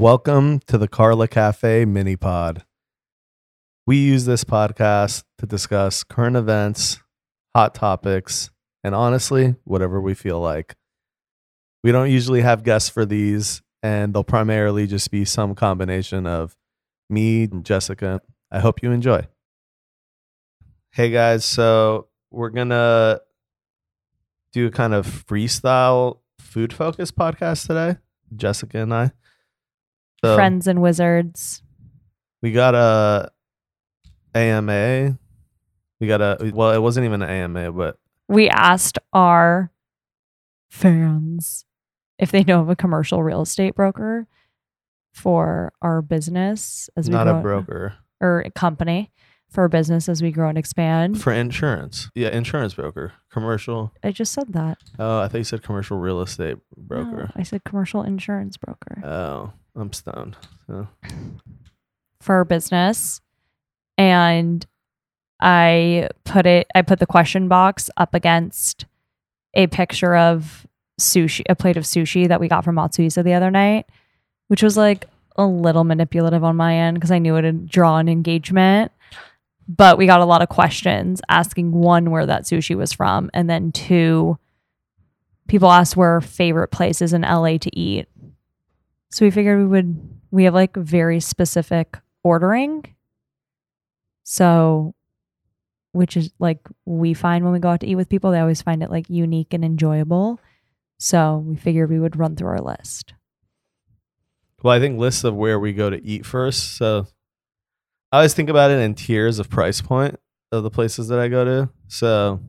Welcome to the Carla Cafe mini pod. We use this podcast to discuss current events, hot topics, and honestly, whatever we feel like. We don't usually have guests for these, and they'll primarily just be some combination of me and Jessica. I hope you enjoy. Hey guys, so we're gonna do a kind of freestyle food focused podcast today, Jessica and I. So Friends and Wizards. we got a AMA. We got a well, it wasn't even an AMA, but We asked our fans if they know of a commercial real estate broker for our business as we not grow a broker or a company for business as we grow and expand. for insurance. Yeah, insurance broker, commercial. I just said that. Oh, I thought you said commercial real estate broker. No, I said commercial insurance broker Oh, I'm stoned. So. for business. And I put it I put the question box up against a picture of sushi, a plate of sushi that we got from Matsuhisa the other night, which was like a little manipulative on my end because I knew it would draw an engagement. But we got a lot of questions asking one where that sushi was from, and then two, people asked where favorite places in LA to eat. So we figured we would we have like very specific ordering. So which is like we find when we go out to eat with people, they always find it like unique and enjoyable. So we figured we would run through our list. Well, I think lists of where we go to eat first. So I always think about it in tiers of price point of the places that I go to. So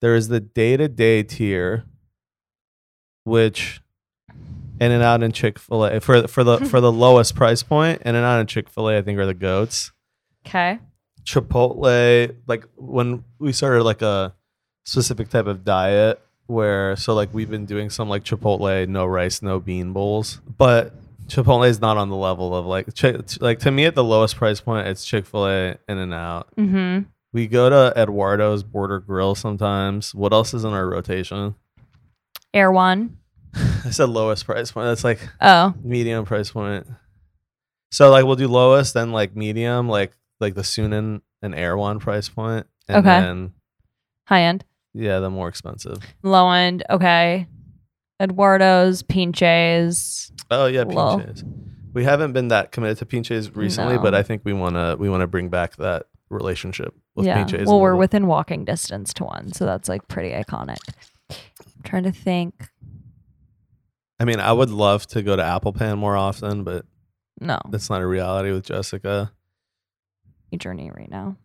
there is the day to day tier, which In and Out and Chick Fil A for for the for the lowest price point. In and Out and Chick Fil A, I think are the goats. Okay. Chipotle, like when we started like a specific type of diet where so like we've been doing some like Chipotle no rice no bean bowls, but Chipotle is not on the level of like Chick like to me at the lowest price point it's Chick Fil A In and Out. Mm-hmm. We go to Eduardo's Border Grill sometimes. What else is in our rotation? Erewhon. I said lowest price point. That's like Oh. medium price point. So like we'll do lowest, then like medium, like like the Sunnin and One price point, and Okay. then High end. yeah, the more expensive. Low end. Okay. Eduardo's, Pinches. Oh yeah, Low. Pinches. We haven't been that committed to Pinches recently, No. but I think we wanna we wanna bring back that relationship with yeah. Pinches. Well, we're within walking distance to one, so that's like pretty iconic. I'm trying to think. I mean, I would love to go to Apple Pan more often, but No, that's not a reality with Jessica. your journey right now.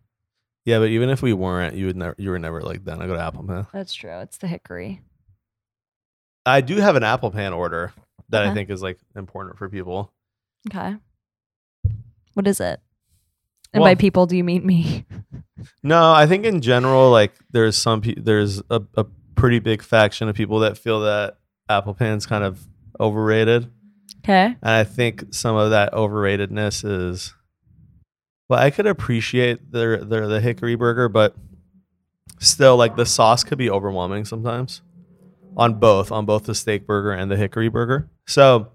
Yeah, but even if we weren't, you would never you were never like down I go to Apple Pan. That's true. It's the hickory. I do have an Apple Pan order that I think is like important for people. Okay. What is it? And Well- by people, do you mean me? No, I think in general, like there's some pe- there's a, a pretty big faction of people that feel that Apple Pan's kind of overrated, Okay. and I think some of that overratedness is. Well, I could appreciate their their the hickory burger, but still, like the sauce could be overwhelming sometimes on both on both the steak burger and the hickory burger. So,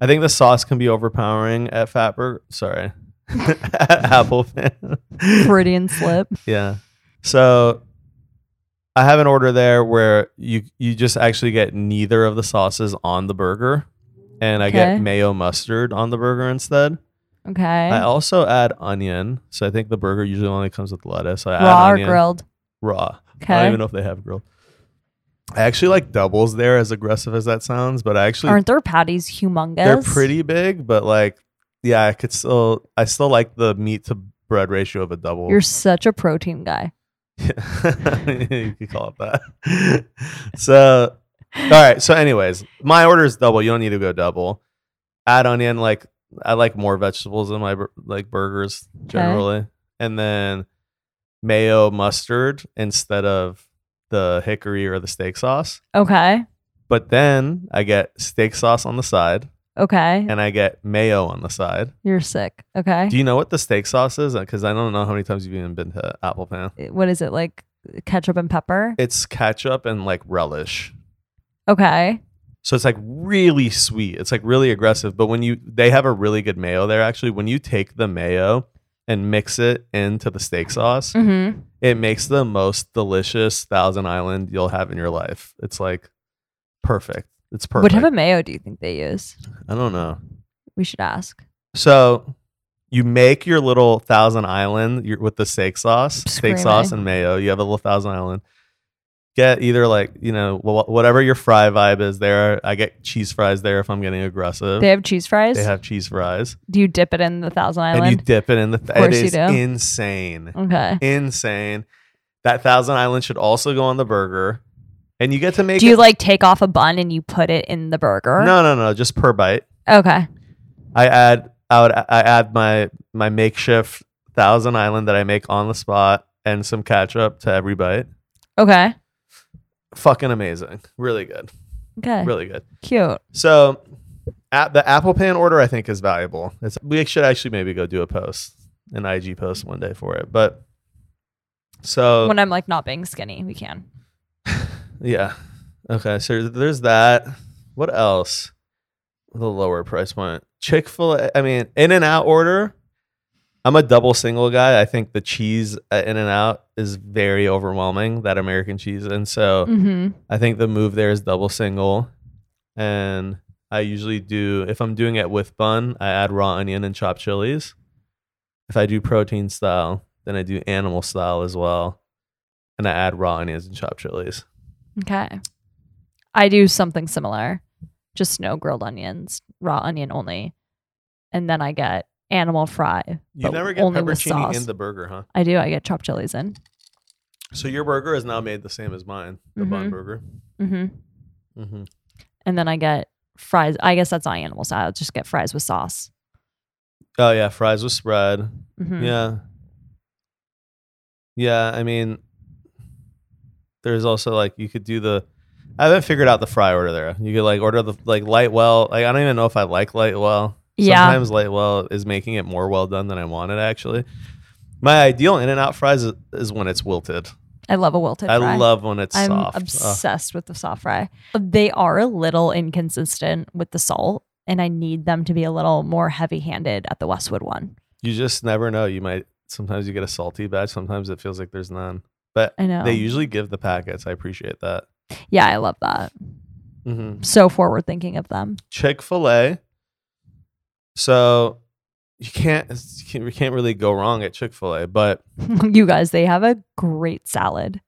I think the sauce can be overpowering at Fatburger. Sorry, at Apple Pan. Freudian slip. Yeah. So I have an order there where you you just actually get neither of the sauces on the burger, and I Okay. get mayo mustard on the burger instead. Okay. I also add onion, so I think the burger usually only comes with lettuce. I Raw add or onion. grilled. Raw. Okay. I don't Okay. even know if they have grilled. I actually like doubles there, as aggressive as that sounds, but I actually Aren't their patties humongous? they're pretty big, but like yeah, I could still I still like the meat to bread ratio of a double. You're such a protein guy. you could call it that. so, all right. So, anyways, my order is double. You don't need to go double. Add onion. Like I like more vegetables in my like burgers generally, and then mayo mustard instead of the hickory or the steak sauce. Okay. But then I get steak sauce on the side, Okay. and I get mayo on the side. You're sick. Okay. Do you know what the steak sauce is? Because I don't know how many times you've even been to Apple Pan. what is it like? Ketchup and pepper. It's ketchup and like relish. Okay. So it's like really sweet. It's like really aggressive. But when you they have a really good mayo there actually. When you take the mayo and mix it into the steak sauce, Mm-hmm. it makes the most delicious Thousand Island you'll have in your life. It's like perfect. It's perfect. What type of mayo do you think they use? I don't know. We should ask. So you make your little Thousand Island your, with the steak sauce, steak sauce and mayo. You have a little Thousand Island. Get either like you know wh- whatever your fry vibe is there. I get cheese fries there if I'm getting aggressive. They have cheese fries. They have cheese fries, do you dip it in the Thousand Island? and you dip it in the. Th- it course you do. insane, okay. insane. That Thousand Island should also go on the burger, and you get to make. Do you it- like take off a bun and you put it in the burger? No, no, no. Just per bite. Okay. I add I would I add my my makeshift Thousand Island that I make on the spot and some ketchup to every bite. Okay. Fucking amazing. Really good. Okay. Really good. Cute. So at the Apple Pan order I think is valuable. It's we should actually maybe go do a post, an IG post one day for it. But so When I'm like not being skinny, we can. yeah. Okay, so there's that. What else? The lower price point. Chick-fil-A, I mean, In and Out order. I'm a double single guy. I think the cheese at In and Out is very overwhelming, that American cheese. And so Mm-hmm. I think the move there is double single. And I usually do, if I'm doing it with bun, I add raw onion and chopped chilies. If I do protein style, then I do animal style as well. And I add raw onions and chopped chilies. Okay. I do something similar. Just no grilled onions, raw onion only. And then I get animal fry. You never get only with pepperoni sauce. in the burger, huh? I do. I get chopped chilies in. So your burger is now made the same as mine, the bun Mhm. burger. Mm-hmm. hmm And then I get fries. I guess that's not animal style. Just get fries with sauce. Oh yeah, fries with spread. Mhm. Yeah, yeah. I mean, there's also like you could do the. I haven't figured out the fry order there. You could like order the like light well. Like I don't even know if I like light well. Yeah. Sometimes light well is making it more well done than I wanted actually. My ideal in and out fries is, is when it's wilted. I love a wilted I fry. love when it's I'm soft. Obsessed with the soft fry. They are a little inconsistent with the salt, and I need them to be a little more heavy handed at the Westwood one. You just never know. You might sometimes you get a salty batch. Sometimes it feels like there's none. But I know. they usually give the packets. I appreciate that. yeah, I love that. hmm So forward thinking of them. Chick Fil A. So you can't you can't- really go wrong at Chick Fil A. But you guys, they have a great salad.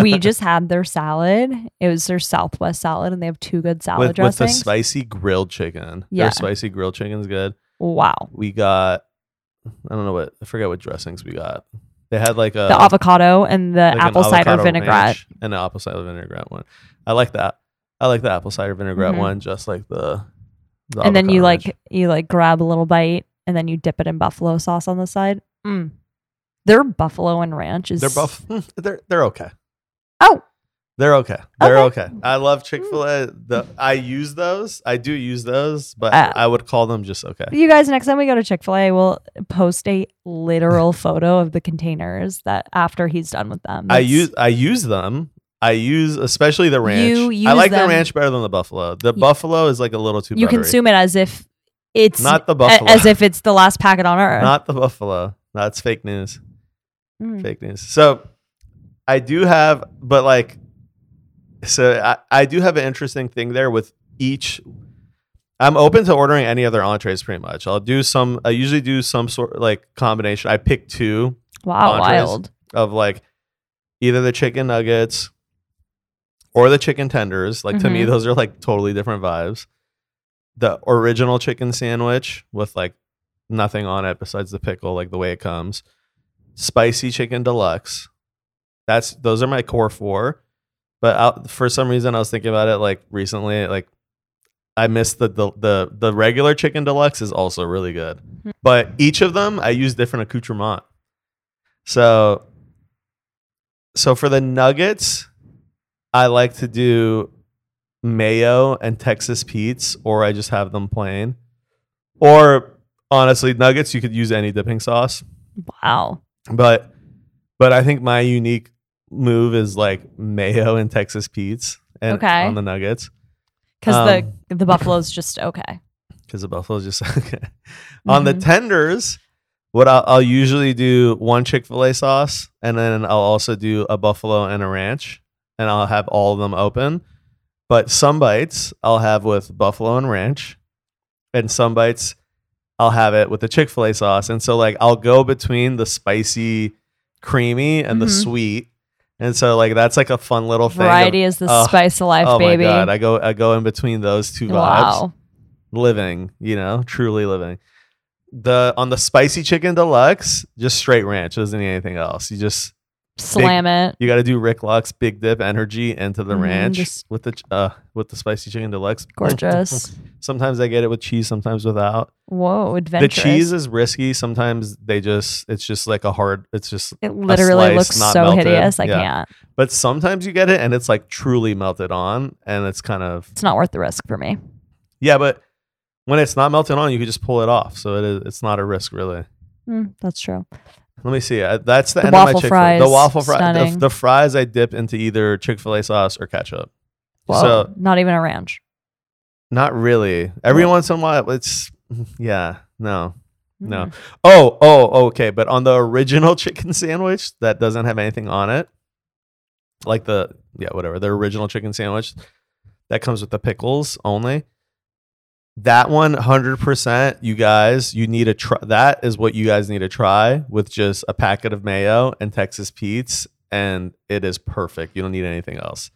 we just had their salad. It was their Southwest salad, and they have two good salad with, with the spicy grilled chicken. Yeah. Their spicy grilled chicken's good. wow. We got I don't know what I forget what dressings we got. They had like a the avocado and the like apple cider vinaigrette. and the apple cider vinaigrette one. I like that. I like the apple cider vinaigrette Mhm. one, just like the. the and then you avocado like you like grab a little bite and then you dip it in buffalo sauce on the side. Mm. Their buffalo and ranch is they're buff. They're they're okay. Oh, They're okay. They're Okay. okay. I love Chick Fil A. The I use those. I do use those, but Uh, I would call them just okay. you guys, next time we go to Chick Fil A, we'll post a literal photo of the containers that after he's done with them. I That's- use I use them. I use especially the ranch. You I like them- the ranch better than the buffalo. The Y- buffalo is like a little too. you buttery. consume it as if it's not the a- buffalo. as if it's the last packet on earth. not the buffalo. That's fake news. Mm. Fake news. So I do have, but like, so I, I do have an interesting thing there with each. I'm open to ordering any other entrees pretty much. I'll do some. I usually do some sort like combination. I pick two Wow, wild. of like either the chicken nuggets or the chicken tenders. Like to me, Mhm. those are like totally different vibes. The original chicken sandwich with like nothing on it besides the pickle, like the way it comes. Spicy chicken deluxe. That's those are my core four. But out, for some reason, I was thinking about it like recently. Like I missed the the the, the regular chicken deluxe is also really good. Hmm. But each of them, I use different accoutrement. So, so for the nuggets, I like to do mayo and Texas Pete's, or I just have them plain. Or honestly, nuggets you could use any dipping sauce, Wow. but but I think my unique move is like mayo and Texas Pete's and Okay. on the nuggets. Because Um, the the buffalo's just okay. because the buffalo's just okay. On the Mhm. tenders, what I'll, I'll usually do one Chick Fil A sauce, and then I'll also do a buffalo and a ranch, and I'll have all of them open. But some bites I'll have with buffalo and ranch, and some bites I'll have it with the Chick Fil A sauce. And so like I'll go between the spicy, creamy, and the Mhm. sweet. And so like that's like a fun little thing. of- Variety is the oh, spice of life, oh baby. my god, I go I go in between those two vibes wow. living, you know, truly living. The on the spicy chicken deluxe, just straight ranch. Doesn't need anything else. You just Slam it. you got to do Rick Lux big dip energy into the Mhm, ranch just- with the uh with the spicy chicken deluxe. Gorgeous. sometimes I get it with cheese, sometimes without. Whoa, adventurous. The cheese is risky. Sometimes they just it's just like a hard. It's just it literally slice looks so melted. hideous. I Yeah. can't. but sometimes you get it and it's like truly melted on and it's kind of It's not worth the risk for me. yeah, but when it's not melted on, you can just pull it off. So it is it's not a risk really. Mm, that's true. Let me see. Uh, That's the, The end of my waffle Chick-fil-A. fries, The waffle fries. The, stunning. the fries I dip into either Chick Fil A sauce or ketchup. Whoa, So not even a ranch. not really. Every once in a while, it's yeah. No. No. Mm. Oh, oh, okay. But on the original chicken sandwich that doesn't have anything on it, like the yeah, whatever the original chicken sandwich that comes with the pickles only. That one, hundred percent. You guys, you need to try. That is what you guys need to try with just a packet of mayo and Texas Pete's, and it is perfect. You don't need anything else.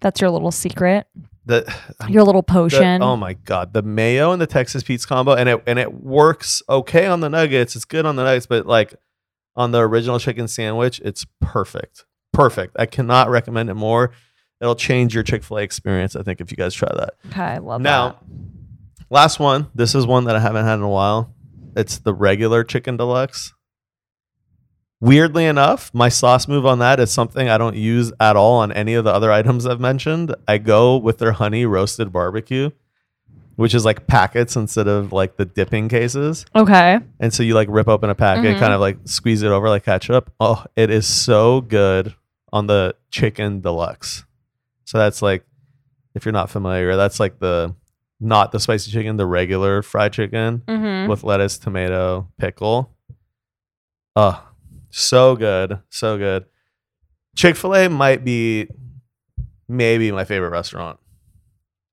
That's your little secret. The, Your little the- potion. oh my god, the mayo and the Texas Pete's combo, and it and it works okay on the nuggets. It's good on the nuggets, but like on the original chicken sandwich, it's perfect. Perfect. I cannot recommend it more. It'll change your Chick Fil A experience. I think if you guys try that. okay, I love Now, that. Last one. This is one that I haven't had in a while. It's the regular chicken deluxe. Weirdly enough, my sauce move on that is something I don't use at all on any of the other items I've mentioned. I go with their honey roasted barbecue, which is like packets instead of like the dipping cases. Okay. And so you like rip open a packet, Mhm. kind of like squeeze it over like ketchup. Oh, it is so good on the chicken deluxe. So that's like, if you're not familiar, that's like the not the spicy chicken, the regular fried chicken Mm-hmm. with lettuce, tomato, pickle. Oh, so good. So good. Chick fil A might be maybe my favorite restaurant.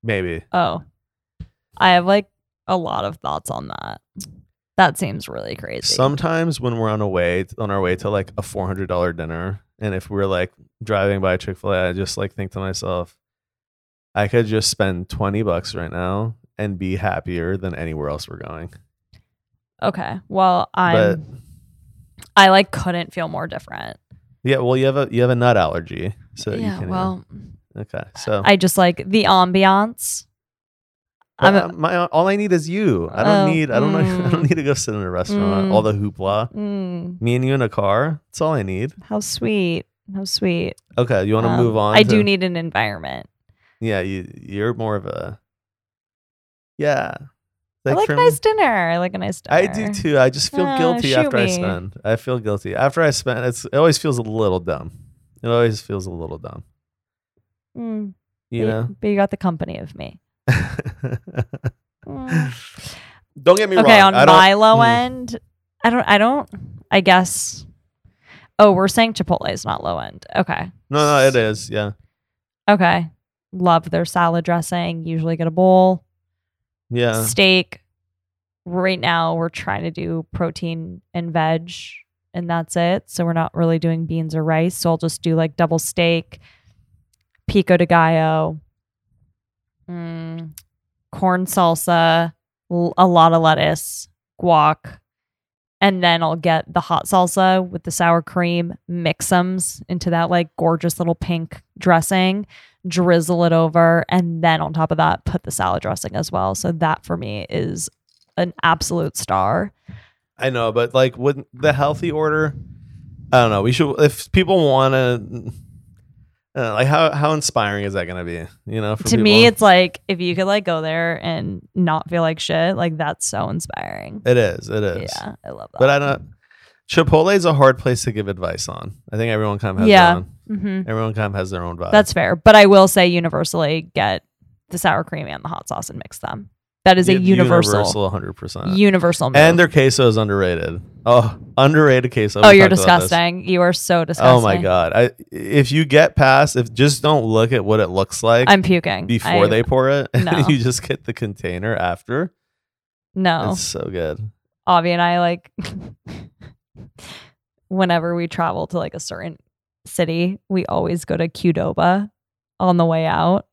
Maybe. Oh, I have like a lot of thoughts on that. That seems really crazy. Sometimes when we're on a way on our way to like a four hundred dollar dinner, and if we're like driving by Chick Fil A, I just like think to myself, I could just spend twenty bucks right now and be happier than anywhere else we're going. okay. Well, I'm. I like couldn't feel more different. yeah, well, you have a you have a nut allergy, so you yeah. Well, okay, so I just like the ambiance. I'm a- my all I need is you. I don't Oh, need. I don't. know I don't mm. need to go sit in a restaurant. Mm. All the hoopla. Mm, Me and you in a car. That's all I need. how sweet. How sweet. Okay, you want to Um, move on? I to- do need an environment. Yeah, you. You're more of a. Yeah. I like a nice dinner. I like a nice dinner. I do too. I just feel Ah, guilty after I spend. I feel guilty after I spend. It's it always feels a little dumb. It always feels a little dumb. Mm, You but, know. but you got the company of me. Mm. don't get me okay, wrong. on my low Mm. end, I don't. I don't. I guess. Oh, we're saying Chipotle is not low end. Okay. No, no, it is. Yeah, Okay. Love their salad dressing. Usually get a bowl. yeah. Steak. Right now, we're trying to do protein and veg, and that's it. So we're not really doing beans or rice. So I'll just do like double steak, pico de gallo, mm, corn salsa, l- a lot of lettuce, guac, and then I'll get the hot salsa with the sour cream, mix them into that like gorgeous little pink dressing, drizzle it over, and then on top of that, put the salad dressing as well. So that for me is an absolute star. I know, but like with the healthy order, I don't know. We should if people want to. Uh, like how how inspiring is that going to be? You know, for to me, it's like if you could like go there and not feel like shit, like that's so inspiring. it is it is. Yeah, I love that. But I don't. Chipotle is a hard place to give advice on. I think everyone kind of has Yeah. Their own. hmm Everyone kind of has their own vibe. That's fair. But I will say universally get the sour cream and the hot sauce and mix them. That is a universal, universal, hundred percent. universal move. And their queso is underrated. Oh, underrated queso. oh, you're talked about this. disgusting. You are so disgusting. Oh my god! I if you get past, if just don't look at what it looks like I'm puking before I- they pour it, no. you just get the container after. No, It's so good. Avi and I like whenever we travel to like a certain city, we always go to Qdoba on the way out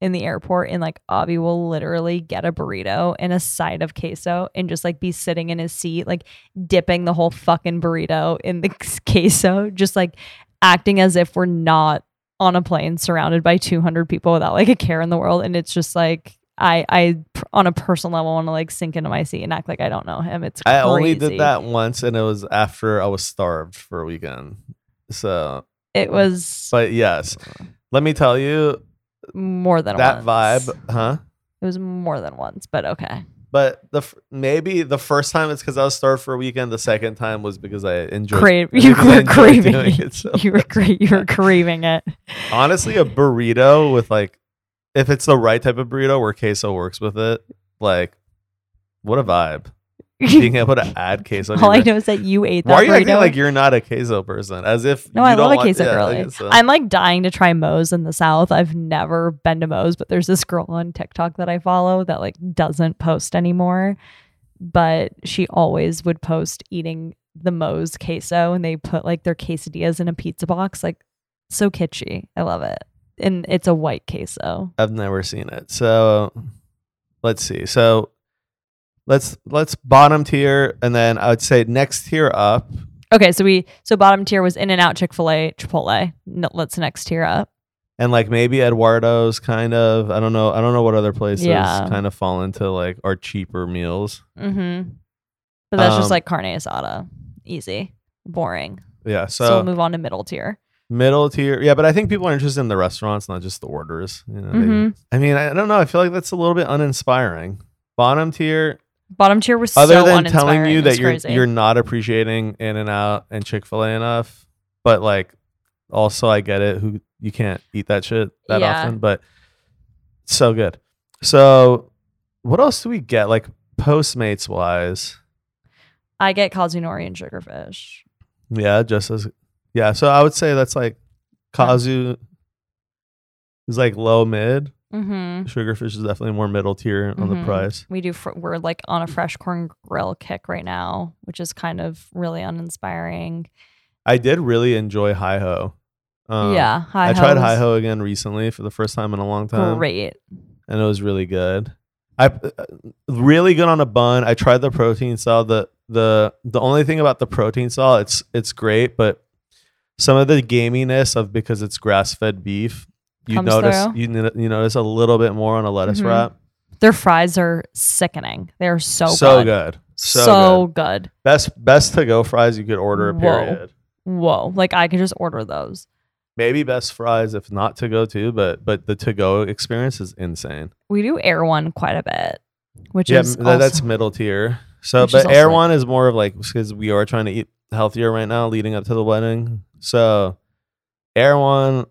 in the airport and like Avi will literally get a burrito and a side of queso and just like be sitting in his seat like dipping the whole fucking burrito in the queso just like acting as if we're not on a plane surrounded by 200 people without like a care in the world and it's just like I I on a personal level want to like sink into my seat and act like I don't know him. It's I only did that once, and it was after I was starved for a weekend. So, It was but yes, let me tell you more than that once. vibe, huh? It was more than once, but okay. But the f- maybe the first time it's because I was starved for a weekend. The second time was because I enjoyed. Crave you I were enjoyed craving doing it. it so you were cra- you were craving it. honestly a burrito with like if it's the right type of burrito where queso works with it like what a vibe being able to add queso All I know is that you ate that why are you acting like you're not a queso person as if no, you I don't love a queso yeah, girly. I guess so. I'm like dying to try Moe's in the South. I've never been to Moe's, but there's this girl on TikTok that I follow that like doesn't post anymore. But she always would post eating the Moe's queso and they put like their quesadillas in a pizza box. Like so kitschy. I love it. And it's a white queso. I've never seen it so let's see so let's let's bottom tier and then I would say next tier up Okay, so we so bottom tier was In and Out, Chick Fil A, Chipotle. No, let's next tier up. and like maybe Eduardo's kind of I don't know I don't know what other places Yeah. kind of fall into like our cheaper meals Mm-hmm. But that's just Um, like carne asada, easy, boring. yeah So, so we'll move on to middle tier. middle tier yeah but i think people are interested in the restaurants not just the orders you know, they- Mhm. i mean i don't know i feel like that's a little bit uninspiring bottom tier Bottom tier was other so than telling you that you're crazy. you're not appreciating in and out and chick-fil-a enough but like also i get it who you can't eat that shit that Yeah. often but so good so what else do we get like postmates wise I get Kazunori and Sugarfish. yeah just as yeah so i would say that's like kazu is like low mid Mm-hmm. Sugarfish is definitely more middle tier on the Mhm. price. We do. Fr- we're like on a fresh corn grill kick right now, which is kind of really uninspiring. I did really enjoy Hiho. Um, yeah, hi I tried Hiho again recently for the first time in a long time, Great. and it was really good. I uh, really good on a bun. I tried the protein saw. the the The only thing about the protein saw, it's it's great, but some of the gaminess of because it's grass fed beef, you notice through. you you notice a little bit more on a lettuce Mhm. wrap. Their fries are sickening. They're so So, good. good, so, So, good. good. Best best to go fries you could order. Whoa. Period. Whoa. Like I could just order those. maybe best fries if not to go too, but but the to go experience is insane We do Erewhon quite a bit, which yeah is th- that's middle tier so but Erewhon is more of like because we are trying to eat healthier right now leading up to the wedding so Erewhon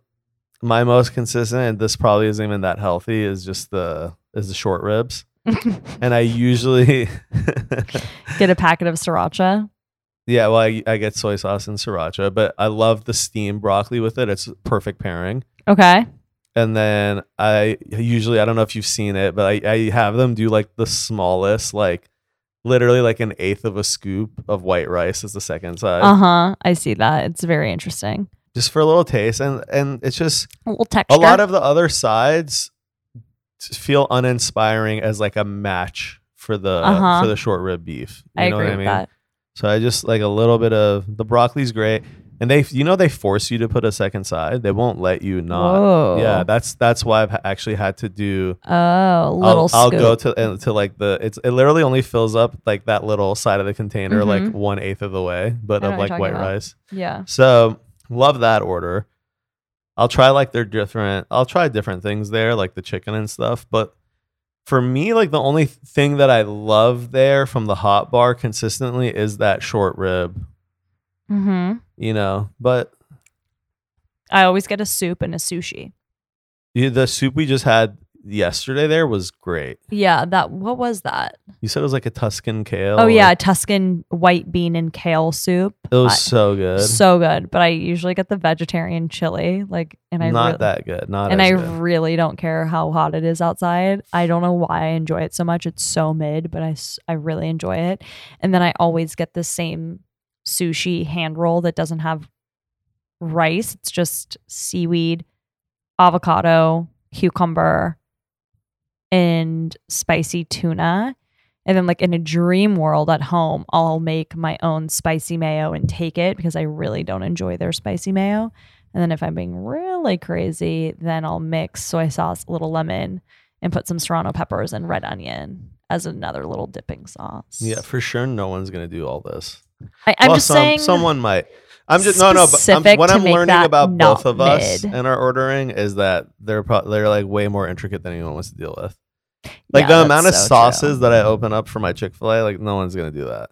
my most consistent and this probably isn't even that healthy is just the is the short ribs and i usually get a packet of sriracha. yeah well I, I get soy sauce and sriracha but i love the steamed broccoli with it it's perfect pairing Okay. and then I usually I don't know if you've seen it, but I, I have them do like the smallest, like literally like an eighth of a scoop of white rice as the second side, Uh huh. I see that. It's very interesting. Just for a little taste, and and it's just A little texture. a lot of the other sides feel uninspiring as like a match for the Uh-huh. for the short rib beef. You I know agree what I mean? that. So I just like a little bit of the broccoli's great, and they you know they force you to put a second side. They won't let you not. Whoa. Yeah, that's that's why I've actually had to do Oh, little I'll, I'll go to uh, to like the it's it literally only fills up like that little side of the container like Mhm. one eighth of the way, but of like white about. rice. Yeah. So love that order. I'll try like their different. I'll try different things there, like the chicken and stuff. But for me, like the only thing that I love there from the hot bar consistently is that short rib. Mm-hmm. You know, but I always get a soup and a sushi. you, the soup we just had yesterday there was great. Yeah, that what was that? You said it was like a Tuscan kale. Oh yeah, Tuscan white bean and kale soup. it was I- so good. so good. But I usually get the vegetarian chili, like, and I not re- that good. Not and I good. really don't care how hot it is outside. I don't know why I enjoy it so much. It's so mid, but I I really enjoy it. And then I always get the same sushi hand roll that doesn't have rice. It's just seaweed, avocado, cucumber, and spicy tuna. And then, like in a dream world at home, I'll make my own spicy mayo and take it because I really don't enjoy their spicy mayo. And then, if I'm being really crazy, then I'll mix soy sauce, a little lemon, and put some serrano peppers and red onion as another little dipping sauce. yeah, for sure. No one's gonna do all this. I, I'm Well, just some- saying. someone might. I'm just no, no. But I'm, what I'm learning about both of us mid. and our ordering is that they're pro- they're like way more intricate than anyone wants to deal with. Like Yeah, the amount of so true. sauces that I open up for my Chick Fil A, like no one's gonna do that.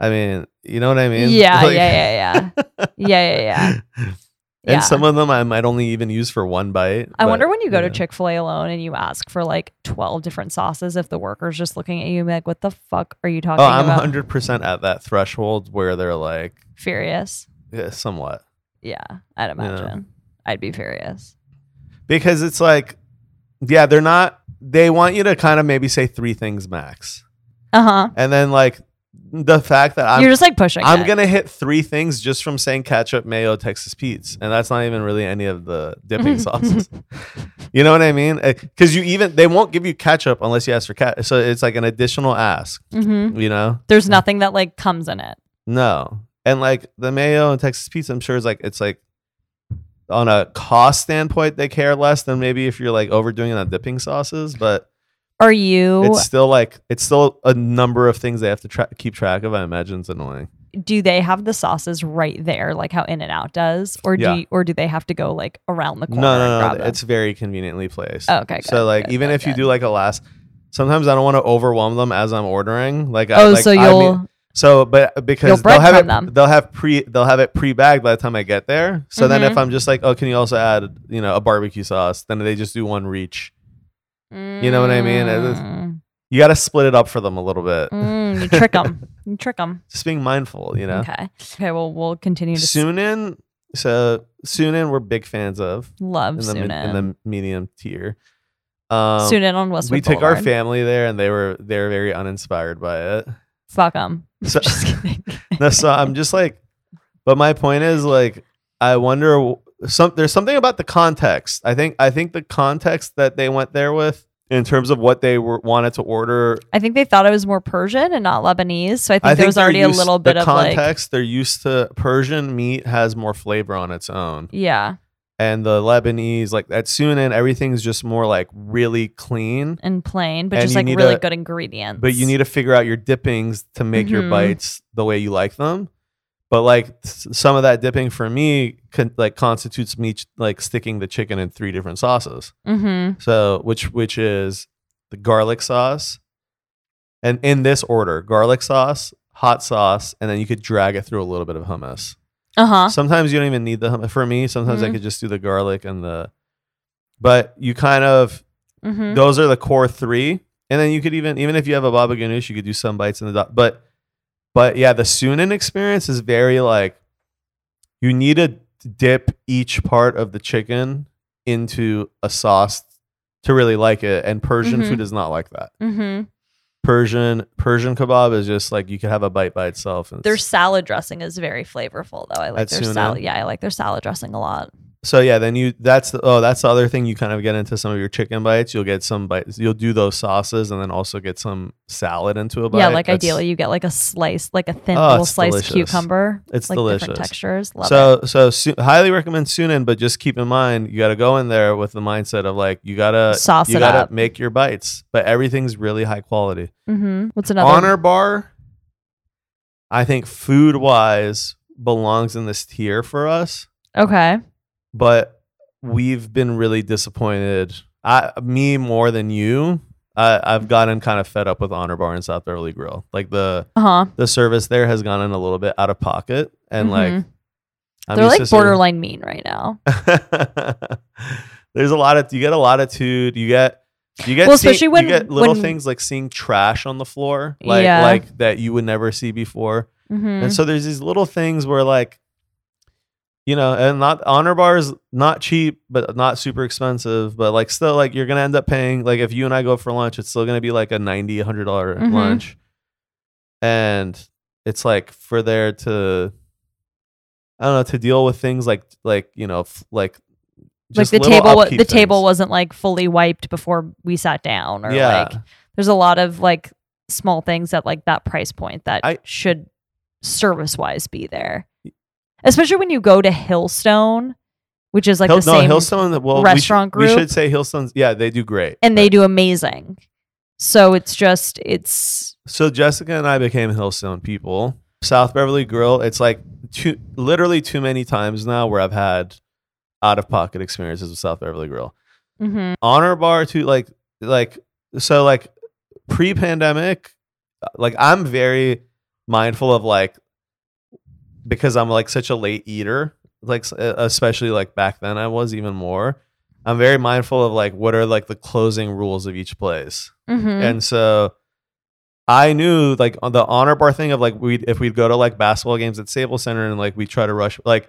I mean, you know what I mean? Yeah, Like- yeah, yeah, yeah. Yeah, yeah, yeah. And Yeah. some of them I might only even use for one bite. I but, wonder when you go to. Chick fil A alone and you ask for like 12 different sauces, if the worker's just looking at you and be like, what the fuck are you talking Oh, I'm about? 100 percent at that threshold where they're like, Furious. yeah, somewhat, Yeah, I'd imagine. I'd be furious. because it's like, yeah, they're not. They want you to kind of maybe say three things max, Uh huh. and then like the fact that I'm You're just like pushing. I'm it. gonna hit three things just from saying ketchup, mayo, Texas Pete's, and that's not even really any of the dipping sauces. You know what I mean? Because you even they won't give you ketchup unless you ask for cat. So it's like an additional ask. hmm You know? There's nothing that like comes in it. No, and like the mayo and Texas Pete's, I'm sure is like it's like on a cost standpoint they care less than maybe if you're like overdoing it on dipping sauces, but Are you? it's still like it's still a number of things they have to tra- keep track of. I imagine it's annoying. do they have the sauces right there, like how In and Out does, or do Yeah. you, or do they have to go like around the No, corner? and no, grab no. them? It's very conveniently placed. Oh, okay. Good, so like good, even good, if you good. do like a last sometimes I don't want to overwhelm them as I'm ordering. Like I, oh, like, so I mean- you'll so but because You'll they'll have breadcrumb it them. they'll have pre they'll have it pre bagged by the time I get there. So then if Mhm. I'm just like, oh, can you also add you know a barbecue sauce? Then they just do one reach. You know what I mean? It is- Mm, You got to split it up for them a little bit. mm, you trick them. You trick them. Just being mindful, you know. Okay. Okay. Well, we'll continue to s- Sunnin, so Sunnin, we're big fans of love in the in the medium tier. Um, Sunnin on Westwood we took our family there, and they were they were very uninspired by it. Fuck them. So, Just kidding. no, so I'm just like, but my point is like, I wonder some there's something about the context. I think I think the context that they went there with in terms of what they were wanted to order. I think they thought it was more Persian and not Lebanese. So I think, I there think was already a little bit the of like, context. they're used to Persian meat has more flavor on its own, yeah, and the Lebanese like at Sunnin everything's just more like really clean. and plain, but And just like really a- good ingredients. But you need to figure out your dippings to make your Mhm. bites the way you like them. But like some of that dipping for me con- like constitutes me ch- like sticking the chicken in three different sauces. Mm-hmm. So which which is the garlic sauce, and in this order: garlic sauce, hot sauce, and then you could drag it through a little bit of hummus. Uh huh. Sometimes you don't even need the hummus. For me, sometimes I Mhm. could just do the garlic and the. But you kind of Mm-hmm. those are the core three, and then you could even even if you have a baba ganoush, you could do some bites in the dot. But but yeah, the Sunnin experience is very like you need to dip each part of the chicken into a sauce to really like it, and Persian Mhm. food is not like that. Mm-hmm. Persian Persian kebab is just like you could have a bite by itself. And Their salad dressing is very flavorful, though. I like At their Sunnin? salad. Yeah, I like their salad dressing a lot. So yeah, then you that's the, oh that's the other thing you kind of get into some of your chicken bites. You'll get some bites. You'll do those sauces and then also get some salad into a bite. yeah, like That's- ideally you get like a slice, like a thin Oh, little it's sliced delicious. cucumber. It's like delicious. different textures. Love it. so so su- highly recommend Sunnin, but just keep in mind you got to go in there with the mindset of like you gotta Sauce you it gotta up. make your bites, but everything's really high quality. Mm-hmm. What's another? Honor Bar, I think food wise belongs in this tier for us, Okay. But we've been really disappointed. I me more than you. I, I've gotten kind of fed up with Honor Bar and South Beverly Grill. Like the Uh huh. the service there has gone in a little bit out of pocket, and like I'm Mm-hmm. they're used like serving- borderline mean right now. there's a lot of you get a lot of latitude. You get you get Well, see- especially when- you get little when- things like seeing trash on the floor, like Yeah. like that you would never see before. Mhm. And so there's these little things where like you know, and not honor bars not cheap, but not super expensive, but like still like you're gonna end up paying like if you and I go for lunch, it's still gonna be like a 90 hundred dollar Mhm. lunch. And it's like for there to I don't know, to deal with things like like, you know, f- like like the table, the table wasn't like fully wiped before we sat down, or yeah. like there's a lot of like small things at like that price point that I- should service wise be there. Especially when you go to Hillstone, which is like Hill- the no, same Hillstone. Well, restaurant we, sh- we should say Hillstone's. Yeah, they do great. and they do amazing. So it's just it's So Jessica and I became Hillstone people. South Beverly Grill. It's like too, literally too many times now where I've had out of pocket experiences with South Beverly Grill. mhm. Honor Bar to like like so like pre pandemic. Like I'm very mindful of like because I'm like such a late eater. Like especially like back then I was even more. I'm very mindful of like what are like the closing rules of each place. Mhm. And so I knew like on the honor bar thing of like we if we'd go to like basketball games at Staples Center and like we try to rush like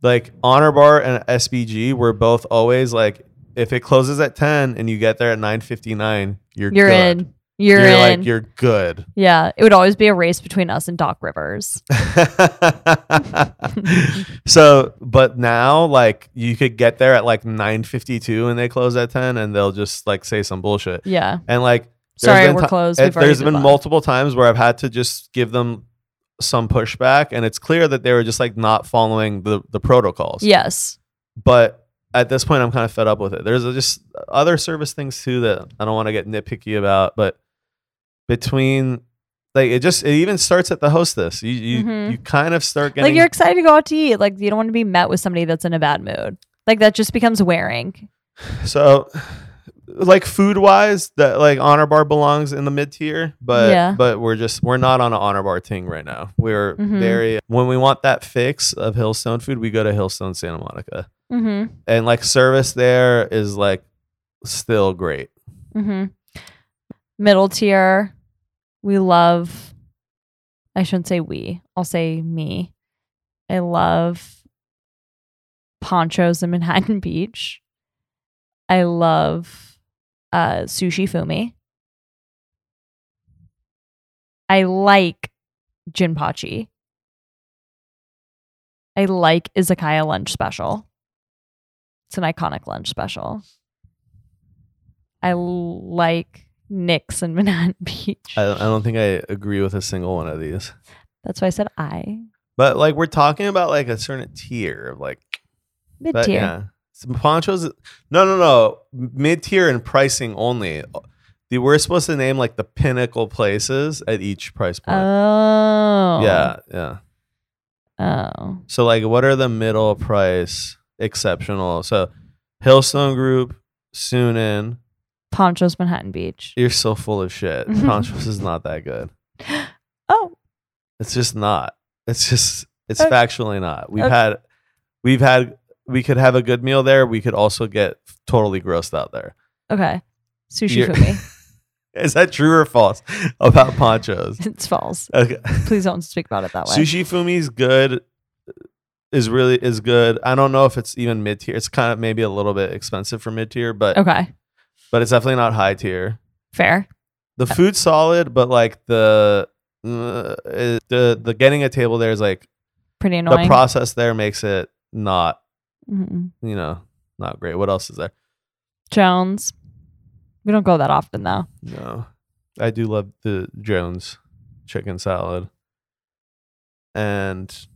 like honor bar and SBG were both always like if it closes at 10 and you get there at 9:59 you're you're good. in. You're, You're like you're good. yeah, it would always be a race between us and Doc Rivers. so, but now like you could get there at like 9:52 and they close at 10 and they'll just like say some bullshit. Yeah. And like Sorry, we're ti- closed. it- there's been moved multiple times where I've had to just give them some pushback, and it's clear that they were just like not following the the protocols. Yes. But at this point, I'm kind of fed up with it. There's just other service things too that I don't want to get nitpicky about, but between like it just it even starts at the hostess. You you Mhm. you kind of start getting Like you're excited to go out to eat. Like you don't want to be met with somebody that's in a bad mood. Like that just becomes wearing. So, like food wise, that like honor bar belongs in the mid tier, but Yeah. but we're just we're not on an honor bar thing right now. We're Mhm. very when we want that fix of Hillstone food, we go to Hillstone Santa Monica, Mm-hmm. and like service there is like still great. Mm-hmm. Middle tier, we love. I shouldn't say we. I'll say me. I love ponchos in Manhattan Beach. I love uh, sushi fumi. I like Jinpachi. I like Izakaya lunch special. It's an iconic lunch special. I like Nick's in Manhattan Beach. I, I don't think I agree with a single one of these, That's why I said I. but like we're talking about like a certain tier of like Mid But tier. yeah, Some ponchos. No, no, no. Mid tier and pricing only. The, we're supposed to name like the pinnacle places at each price point. Oh. Yeah, yeah. Oh. So like, what are the middle price exceptional? So, Hillstone Group, Sunnin. Ponchos Manhattan Beach. You're so full of shit. Ponchos is not that good. Oh. It's just not. It's just. It's Okay. factually not. We've Okay. had. We've had. We could have a good meal there. We could also get totally grossed out there. Okay. Sushi You're- fumi. Is that true or false about ponchos? it's false. Okay. Please don't speak about it that way. Sushi Fumi's good. Is really is good. I don't know if it's even mid tier. It's kind of maybe a little bit expensive for mid tier, but Okay. But it's definitely not high tier. Fair. The food's solid, but like the uh, the the getting a table there is like Pretty annoying. the process there makes it not Mhm. you know not great. What else is there? Joan's. We don't go that often though. No, I do love the Joan's chicken salad, and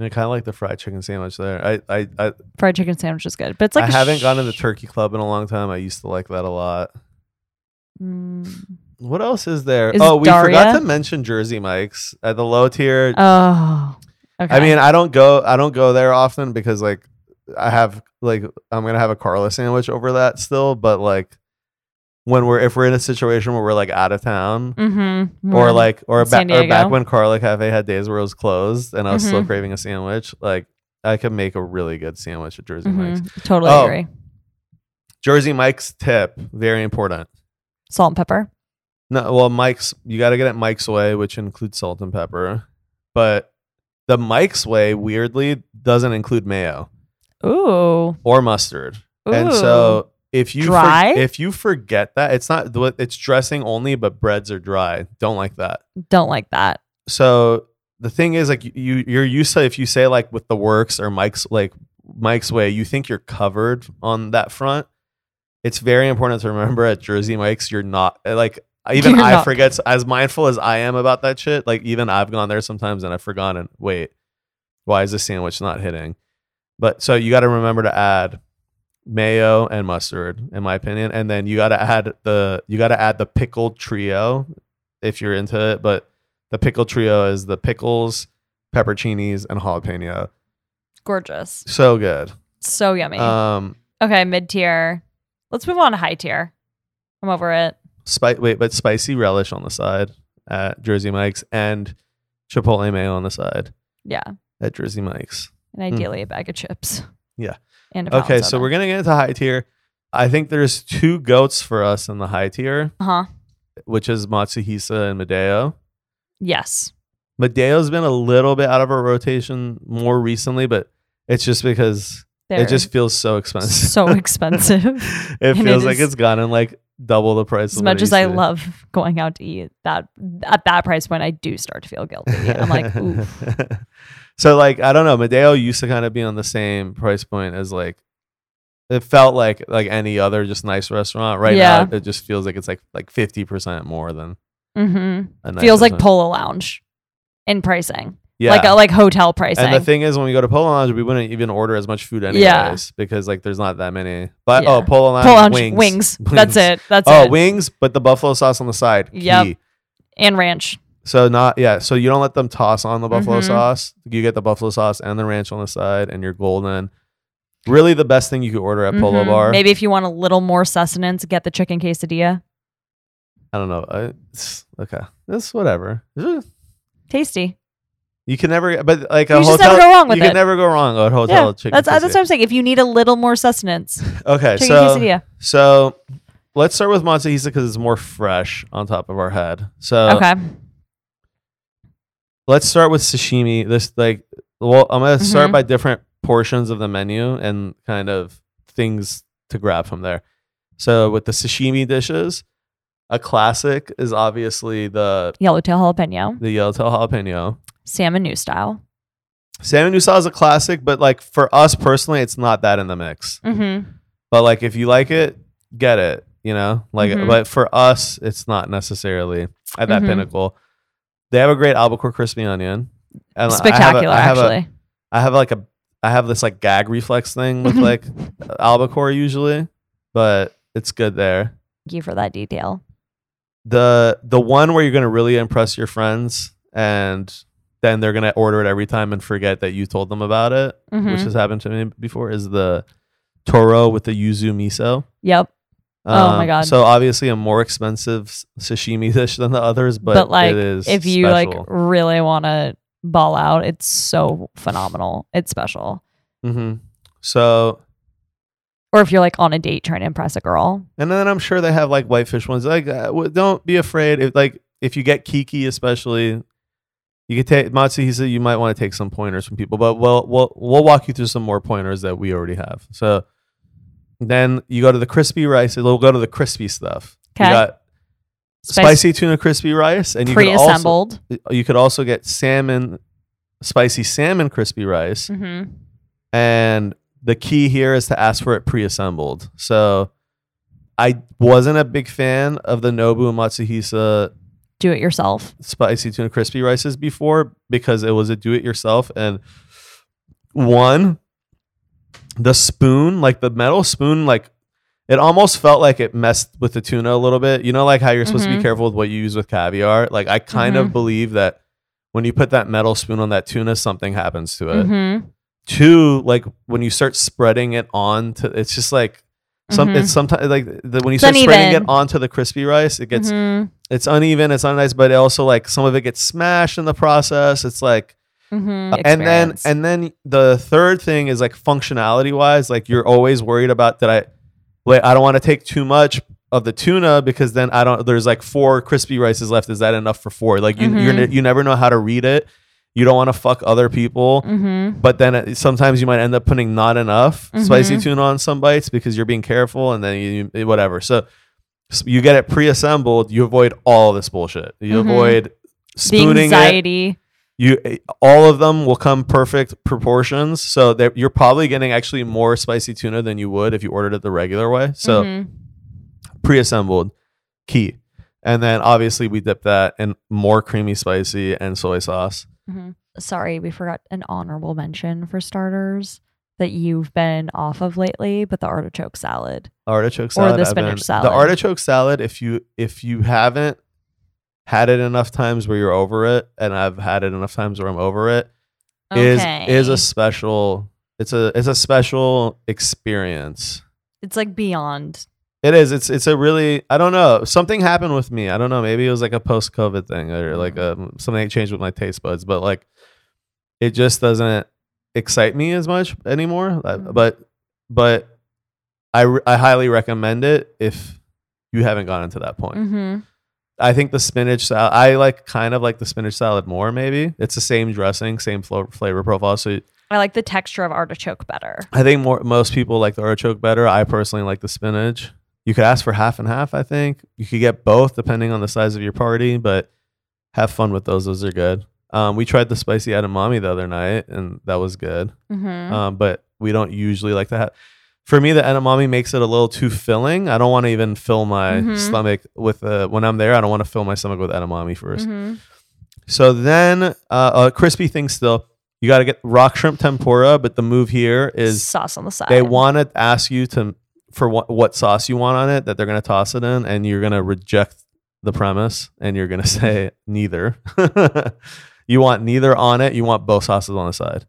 I kind of like the fried chicken sandwich there. I I I, Fried chicken sandwich is good, but it's like I a haven't sh- gone to the turkey club in a long time. I used to like that a lot. Mm. What else is there? Is oh, we forgot to mention Jersey Mike's at the low tier. Oh. Okay. I mean, I don't go I don't go there often because like I have like I'm gonna have a Carla sandwich over that still, but like when we're if we're in a situation where we're like out of town mm-hmm. or like or, ba- or back when Carla Cafe had days where it was closed and I was still Mhm. craving a sandwich, like I could make a really good sandwich at Jersey Mike's. Mhm. Totally Oh. agree. Jersey Mike's tip, very important. Salt and pepper. No, well, Mike's you got to get it Mike's way, which includes salt and pepper. But the Mike's way weirdly doesn't include mayo Ooh. or mustard. Ooh. And so if you for- if you forget that, it's not it's dressing only, but breads are dry. Don't like that. don't like that. So the thing is, like you you're used to if you say like with the works or Mike's like Mike's way, you think you're covered on that front. It's very important to remember at Jersey Mike's, you're not like even You're I not. forget as mindful as I am about that shit. Like even I've gone there sometimes and I've forgotten. Wait, why is this sandwich not hitting? But so you got to remember to add mayo and mustard, in my opinion, and then you got to add the you got to add the pickled trio if you're into it. But the pickle trio is the pickles, pepperoncinis, and jalapeno. Gorgeous. So good. So yummy. Um, okay, mid tier. Let's move on to high tier. I'm over it. spi- wait, but spicy relish on the side at Jersey Mike's and chipotle mayo on the side Yeah. at Jersey Mike's. And ideally a bag of chips. Hmm. Yeah. And Okay, so we're gonna get into high tier. I think there's two goats for us in the high tier, Uh-huh. which is Matsuhisa and Madeo. Yes. Madeo's been a little bit out of our rotation more recently, but it's just because They're it just feels so expensive. so expensive. it And it feels like is- it's gotten like double the price. as of what much it as I to be. love going out to eat, that at that price point I do start to feel guilty. I'm like, ooh. So like I don't know. Madeo used to kind of be on the same price point as like it felt like like any other just nice restaurant. Right Yeah. now, it just feels like it's like like fifty percent more than mm-hmm. a nice Feels like. Polo Lounge in pricing. yeah. Like a like hotel pricing. and the thing is, when we go to Polo Lounge, we wouldn't even order as much food anyways Yeah. because like there's not that many. But Yeah. oh, Polo Lounge, Polo Lounge wings, wings. That's it. That's oh, it. wings, but the buffalo sauce on the side. Yeah. And ranch. So not yeah. So you don't let them toss on the buffalo Mhm. sauce. You get the buffalo sauce and the ranch on the side, and you're golden. Really, the best thing you could order at Polo Mhm. Bar. Maybe if you want a little more sustenance, get the chicken quesadilla. I don't know. I, it's, okay, it's whatever. Tasty. You can never, but like a You hotel, never go wrong with you it. can never go wrong at a hotel yeah, chicken. that's that's what. I'm saying. If you need a little more sustenance, okay. chicken So quesadilla. so let's start with Matsuhisa because it's more fresh on top of our head. So Okay. Let's start with sashimi. This like, well, I'm gonna start Mhm. by different portions of the menu and kind of things to grab from there. So with the sashimi dishes, a classic is obviously the Yellowtail jalapeno, the yellowtail jalapeno. salmon new style. Salmon new style is a classic, but like for us personally, it's not that in the mix. Mm-hmm. But like if you like it, get it. You know, like Mhm. but for us, it's not necessarily at that Mhm. pinnacle. They have a great albacore crispy onion. And I have a- Spectacular, I have actually. I have like a I have this like gag reflex thing with like albacore usually, but it's good there. Thank you for that detail. The the one where you're gonna really impress your friends and then they're gonna order it every time and forget that you told them about it, which Mhm. has happened to me before, is the Toro with the yuzu miso. Yep. Oh my God. So obviously a more expensive sashimi dish than the others, but, But, like, If you like really want to ball out, it's so phenomenal. It's special. Mm-hmm. So Or if you're like on a date trying to impress a girl. And then I'm sure they have like whitefish ones. Like, uh, don't be afraid. If like if you get Kiki, especially, you could take Matsuhisa. You might want to take some pointers from people, but we'll we'll we'll walk you through some more pointers that we already have. So then you go to the crispy rice. We'll go to the crispy stuff. You Okay. got spicy tuna crispy rice, and you could also Pre-assembled. you could also get salmon, spicy salmon crispy rice. mm-hmm. And the key here is to ask for it pre-assembled. So I wasn't a big fan of the Nobu and Matsuhisa Do it yourself. spicy tuna crispy rices before because it was a do-it-yourself. And one, the spoon, like the metal spoon, like it almost felt like it messed with the tuna a little bit. You know, like how you're supposed to be Mhm. careful with what you use with caviar. Like I kind of Mhm. believe that when you put that metal spoon on that tuna, something happens to it Mm-hmm. two like when you start spreading it on to it's just like some it's sometimes like the, when you It's start spreading it onto the crispy rice it gets Mhm. it's uneven it's not nice but it also like some of it gets smashed in the process it's like Mm-hmm. and then and then the third thing is like functionality wise like you're always worried about that i wait i don't want to take too much of the tuna because then i don't there's like four crispy rices left is that enough for four like you you're, Mhm. you never know how to read it you don't want to fuck other people mm-hmm. but then it, sometimes you might end up putting not enough spicy Mhm. tuna on some bites because you're being careful and then you, whatever so s- you get it pre-assembled you avoid all this bullshit you Mhm. avoid the spooning it anxiety. You all of them will come perfect proportions so that you're probably getting actually more spicy tuna than you would if you ordered it the regular way so Mhm. pre-assembled key and then obviously we dip that in more creamy spicy and soy sauce Mhm. sorry, we forgot an honorable mention for starters that you've been off of lately, but the artichoke salad. artichoke salad. Or the spinach been- salad. the artichoke salad if you if you haven't had it enough times where you're over it and i've had it enough times where i'm over it is is a special it's a it's a special experience it's like beyond. It is. It's it's a really I don't know. Something happened with me. I don't know. Maybe it was like a post COVID thing or like Mm. um something changed with my taste buds, but like it just doesn't excite me as much anymore. Mhm. But but I I highly recommend it if you haven't gotten to that point. Mm-hmm. I think the spinach salad. I like kind of like the spinach salad more. Maybe it's the same dressing, same flo- flavor profile. So I like the texture of artichoke better. I think more most people like the artichoke better. I personally like the spinach. You could ask for half and half. I think you could get both depending on the size of your party, but have fun with those. Those are good. Um, we tried the spicy edamame the other night, and that was good. Mm-hmm. Um, but we don't usually like to have. For me, the edamame makes it a little too filling. I don't want to even fill my Mhm. stomach with uh, when I'm there. I don't want to fill my stomach with edamame 1st Mm-hmm. So then, uh, a crispy thing still. You got to get rock shrimp tempura, but the move here is sauce on the side. they want to ask you to for what what sauce you want on it that they're going to toss it in and you're going to reject the premise and you're going to say neither you want neither on it you want both sauces on the side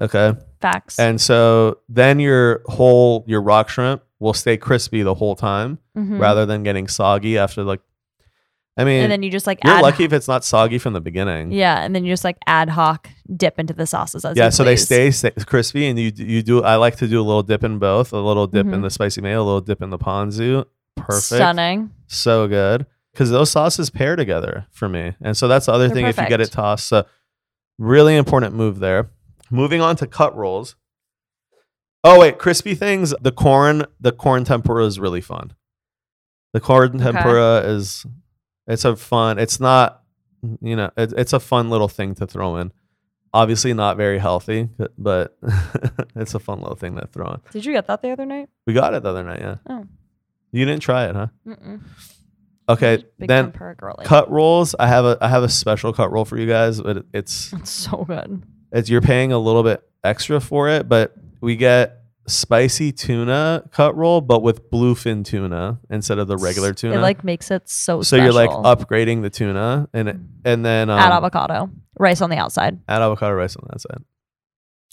okay facts. and so then your whole your rock shrimp will stay crispy the whole time Mhm. rather than getting soggy after like i mean and then you just like you're add lucky if it's not soggy from the beginning Yeah, and then you just like ad hoc dip into the sauces as yeah so they please. stay crispy and you you do i like to do a little dip in both a little dip in Mhm. the spicy mayo a little dip in the ponzu perfect stunning. so good because those sauces pair together for me and so that's the other They're thing if you get it tossed so really important move there moving on to cut rolls oh wait crispy things the corn the corn tempura is really fun the corn Okay. tempura is it's a fun it's not you know it, it's a fun little thing to throw in obviously not very healthy but it's a fun little thing to throw in Did you get that the other night? we got it the other night yeah Oh. you didn't try it huh Mm-mm. okay then cut rolls i have a i have a special cut roll for you guys but it's It's so good. It's you're paying a little bit extra for it but we get spicy tuna cut roll but with bluefin tuna instead of the regular tuna It like makes it so. so you're like upgrading the tuna and it, and then um, add avocado, rice on the outside. add avocado rice on that side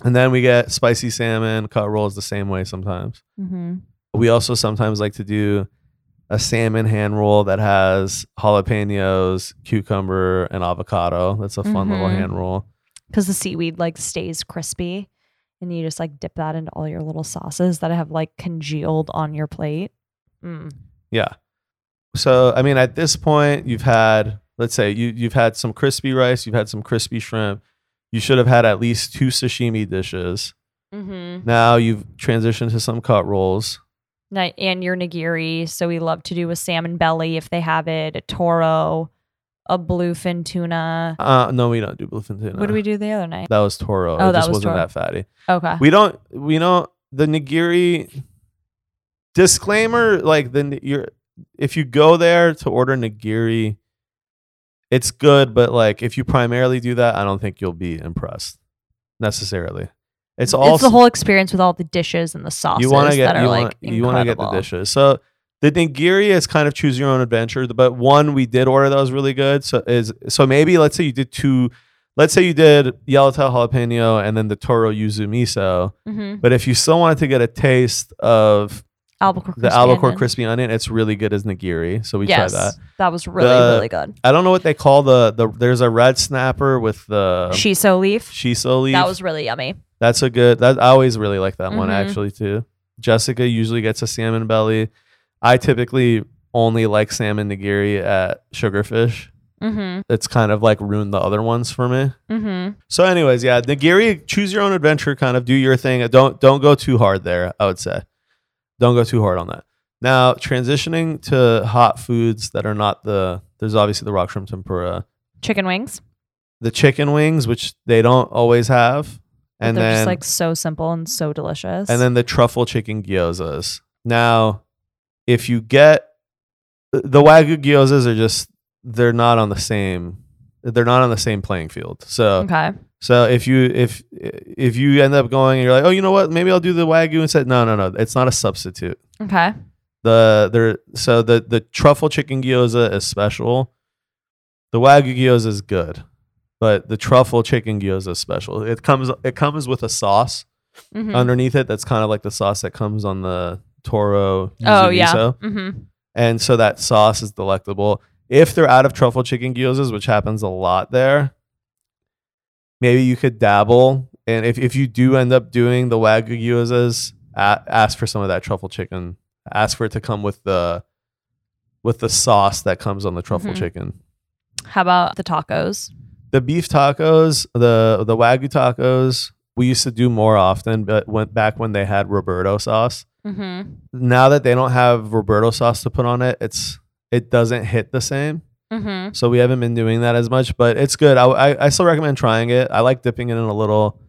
and then we get spicy salmon cut rolls the same way sometimes Mm-hmm. we also sometimes like to do a salmon hand roll that has jalapenos cucumber and avocado that's a fun little Mhm. hand roll Because the seaweed like stays crispy, and you just like dip that into all your little sauces that have like congealed on your plate. Mm. Yeah. So I mean, at this point, you've had let's say you you've had some crispy rice, you've had some crispy shrimp. You should have had at least two sashimi dishes. Mm-hmm. Now you've transitioned to some cut rolls. And your nigiri. So we love to do a salmon belly if they have it, a toro, a bluefin tuna. Uh, no, we don't do bluefin tuna. What did we do the other night? That was toro. Oh, it that just was wasn't toro. that fatty. Okay. We don't. We don't. The nigiri. Disclaimer: Like the you're if you go there to order nigiri, it's good, but like if you primarily do that, I don't think you'll be impressed necessarily. It's all it's the whole experience with all the dishes and the sauces you want to get that are you like want you want to get the incredible. dishes. So the nigiri is kind of choose your own adventure. But one we did order that was really good. So is so maybe let's say you did two. Let's say you did yellowtail jalapeno and then the toro yuzu miso. Mhm. But if you still wanted to get a taste of Albacore the albacore onion. crispy onion, it's really good as nigiri. So we yes. tried that. That was really, The- really good. I don't know what they call the the. There's a red snapper with the Shiso leaf. shiso leaf. That was really yummy. That's a good. That I always really like that one Mhm. actually too. Jessica usually gets a salmon belly. I typically only like salmon nigiri at Sugarfish. Mm-hmm. It's kind of like ruined the other ones for me. Mm-hmm. So, anyways, yeah, nigiri, choose your own adventure. Kind of do your thing. Don't don't go too hard there. I would say, don't go too hard on that. Now, transitioning to hot foods that are not the. There's obviously the rock shrimp tempura, Chicken wings. the chicken wings, which they don't always have, and they're then just like so simple and so delicious. and then the truffle chicken gyozas. Now, if you get the wagyu gyozas, are just they're not on the same. They're not on the same playing field. So okay. so if you if if you end up going and you're like, oh, you know what? Maybe I'll do the wagyu instead. No, no, no. It's not a substitute. Okay. The there so the the truffle chicken gyoza is special. The wagyu gyoza is good, but the truffle chicken gyoza is special. It comes it comes with a sauce Mhm. underneath it. That's kind of like the sauce that comes on the Toro. oh yeah. Mm-hmm. and so that sauce is delectable. If they're out of truffle chicken gyozas, which happens a lot there, maybe you could dabble. And if, if you do end up doing the wagyu gyozas, a- ask for some of that truffle chicken. Ask for it to come with the with the sauce that comes on the truffle Mhm. chicken. How about the tacos? The beef tacos, the the wagyu tacos, we used to do more often, but went back when they had Roberto sauce. Mm-hmm. Now that they don't have Roberto sauce to put on it, it's it doesn't hit the same. Mm-hmm. So we haven't been doing that as much, but it's good. I, I, I still recommend trying it. I like dipping it in a little.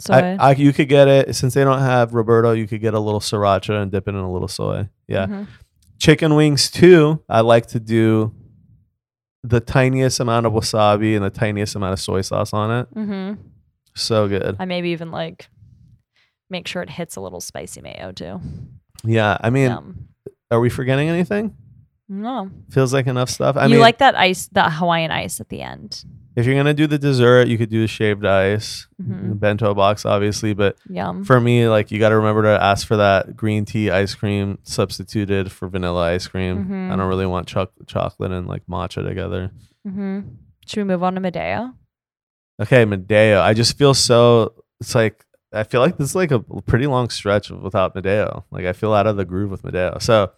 So I, I, you could get it since they don't have Roberto. You could get a little sriracha and dip it in a little soy. Yeah, Mhm. chicken wings too. I like to do the tiniest amount of wasabi and the tiniest amount of soy sauce on it. Mhm. So good. I maybe even like make sure it hits a little spicy mayo too. Yeah, I mean, Yum. are we forgetting anything? No. Feels like enough stuff. I mean you mean, like that ice, that Hawaiian ice at the end. if you're gonna do the dessert, you could do the shaved ice, Mhm. bento box, obviously, but Yum. for me, like you got to remember to ask for that green tea ice cream substituted for vanilla ice cream. Mhm. I don't really want choc- chocolate and like matcha together. hmm Should we move on to Madeo? Okay, Madeo. I just feel so. It's like I feel like this is like a pretty long stretch without Madeo. Like I feel out of the groove with Madeo. So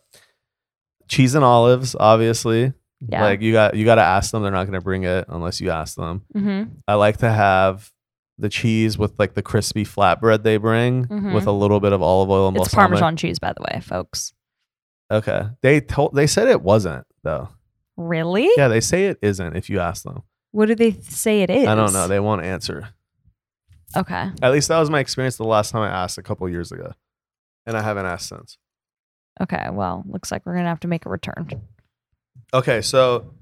cheese and olives, obviously. Yeah. Like you got you got to ask them. They're not going to bring it unless you ask them. hmm I like to have the cheese with like the crispy flatbread they bring Mhm. with a little bit of olive oil and It's balsamic. Parmesan cheese, by the way, folks. Okay. They told they said it wasn't though. Really? Yeah, they say it isn't if you ask them. What do they say it is? I don't know. They won't answer. Okay. At least that was my experience the last time I asked a couple years ago. And I haven't asked since. Okay. Well, looks like we're gonna have to make a return. Okay, so